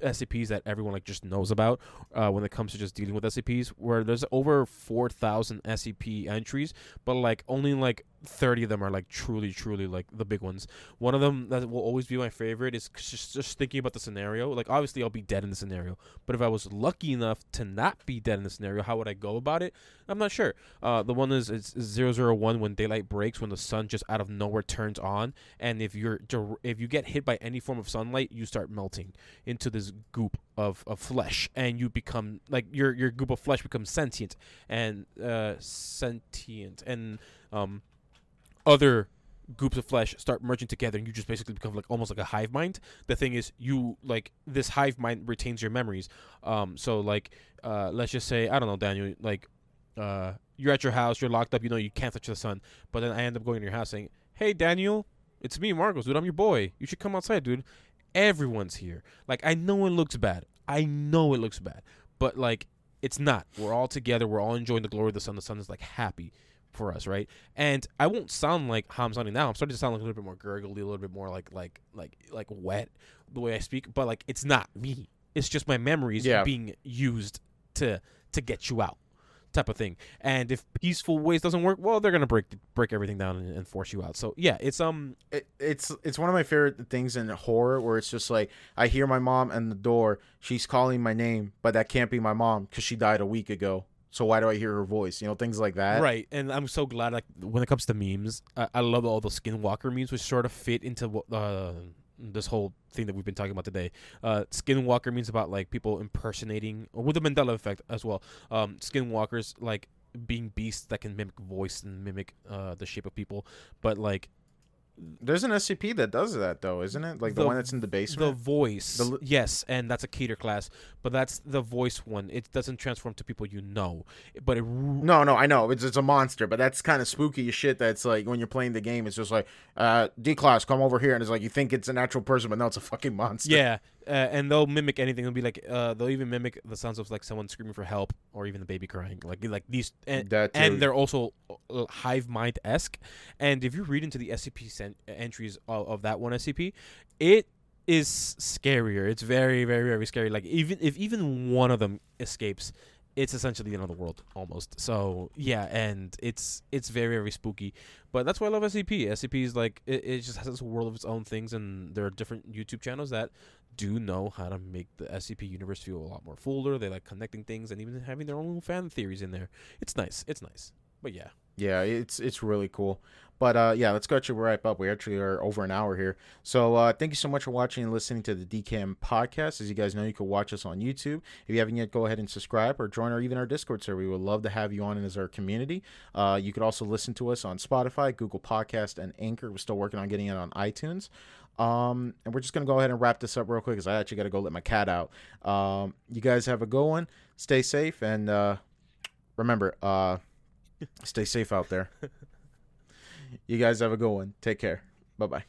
S1: SCPs that everyone like just knows about uh, when it comes to just dealing with SCPs. Where there's over four thousand SCP entries, but like only like thirty of them are like truly, truly like the big ones. One of them that will always be my favorite is just just thinking about the scenario. Like obviously I'll be dead in the scenario, but if I was lucky enough to not be dead in the scenario, how would I go about it? I'm not sure. Uh, the one is zero zero one when daylight breaks when the sun just out of nowhere turns on, and if you're if you get hit by any form of sunlight, you start melting into this goop of, of flesh and you become like your your goop of flesh becomes sentient and uh sentient and um other groups of flesh start merging together and you just basically become like almost like a hive mind. The thing is you like this hive mind retains your memories. Um so like uh let's just say i don't know daniel like uh you're at your house you're locked up you know you can't touch the sun but then i end up going to your house saying hey daniel it's me marcos dude i'm your boy. You should come outside dude. Everyone's here. Like i know it looks bad. I know it looks bad. But like it's not. We're all together. We're all enjoying the glory of the sun. The sun is like happy for us, right? And I won't sound like how I'm sounding now. I'm starting to sound like a little bit more gurgly, a little bit more like like like like wet the way I speak. But like it's not me. It's just my memories
S2: Yeah.
S1: being used to to get you out, type of thing. And if peaceful ways doesn't work, well, they're gonna break break everything down and, and force you out. So yeah, it's um
S2: it, it's it's one of my favorite things in horror where it's just like I hear my mom at the door, she's calling my name, but that can't be my mom because she died a week ago. So why do I hear her voice? You know, things like that.
S1: right. And I'm so glad like when it comes to memes, I, I love all the Skinwalker memes, which sort of fit into uh this whole thing that we've been talking about today. Uh, Skinwalker means about like people impersonating, with the Mandela effect as well. Um, Skinwalkers like being beasts that can mimic voice and mimic uh, the shape of people, but like
S2: There's an SCP that does that though, isn't it? Like the,
S1: The-
S2: one that's in the
S1: the
S2: basement.
S1: voice.
S2: The li-
S1: yes, and that's a Keter class, but that's the voice one. It doesn't transform to people you know, but it.
S2: no, no, I know it's it's a monster, but that's kind of spooky shit. That's like when you're playing the game, it's just like, uh, D class, come over here, and it's like you think it's a natural person, but no, it's a fucking monster.
S1: Yeah, uh, and they'll mimic anything. They'll be like, uh, they'll even mimic the sounds of like someone screaming for help or even the baby crying. Like like these, and, and they're also uh, hive mind esque. And if you read into the SCP sen- entries of, of that one SCP, it is scarier. It's very very very scary. Like even if even one of them escapes. It's essentially another world almost. So yeah, and it's it's very very spooky. But that's why I love SCP. SCP is like it, it just has this world of its own things, and there are different YouTube channels that do know how to make the SCP universe feel a lot more fuller. They like connecting things and even having their own fan theories in there. It's nice. It's nice. But yeah.
S2: Yeah, it's it's really cool. But uh, yeah, let's go actually wrap up. We actually are over an hour here. So uh, thank you so much for watching and listening to the DKM podcast. As you guys know, you can watch us on YouTube. If you haven't yet, go ahead and subscribe or join our even our Discord server. We would love to have you on as our community. Uh, you could also listen to us on Spotify, Google Podcast, and Anchor. We're still working on getting it on iTunes. Um, and we're just gonna go ahead and wrap this up real quick because I actually got to go let my cat out. Um, you guys have a good one. Stay safe and uh, remember, uh, stay safe out there. You guys have a good one. Take care. Bye bye.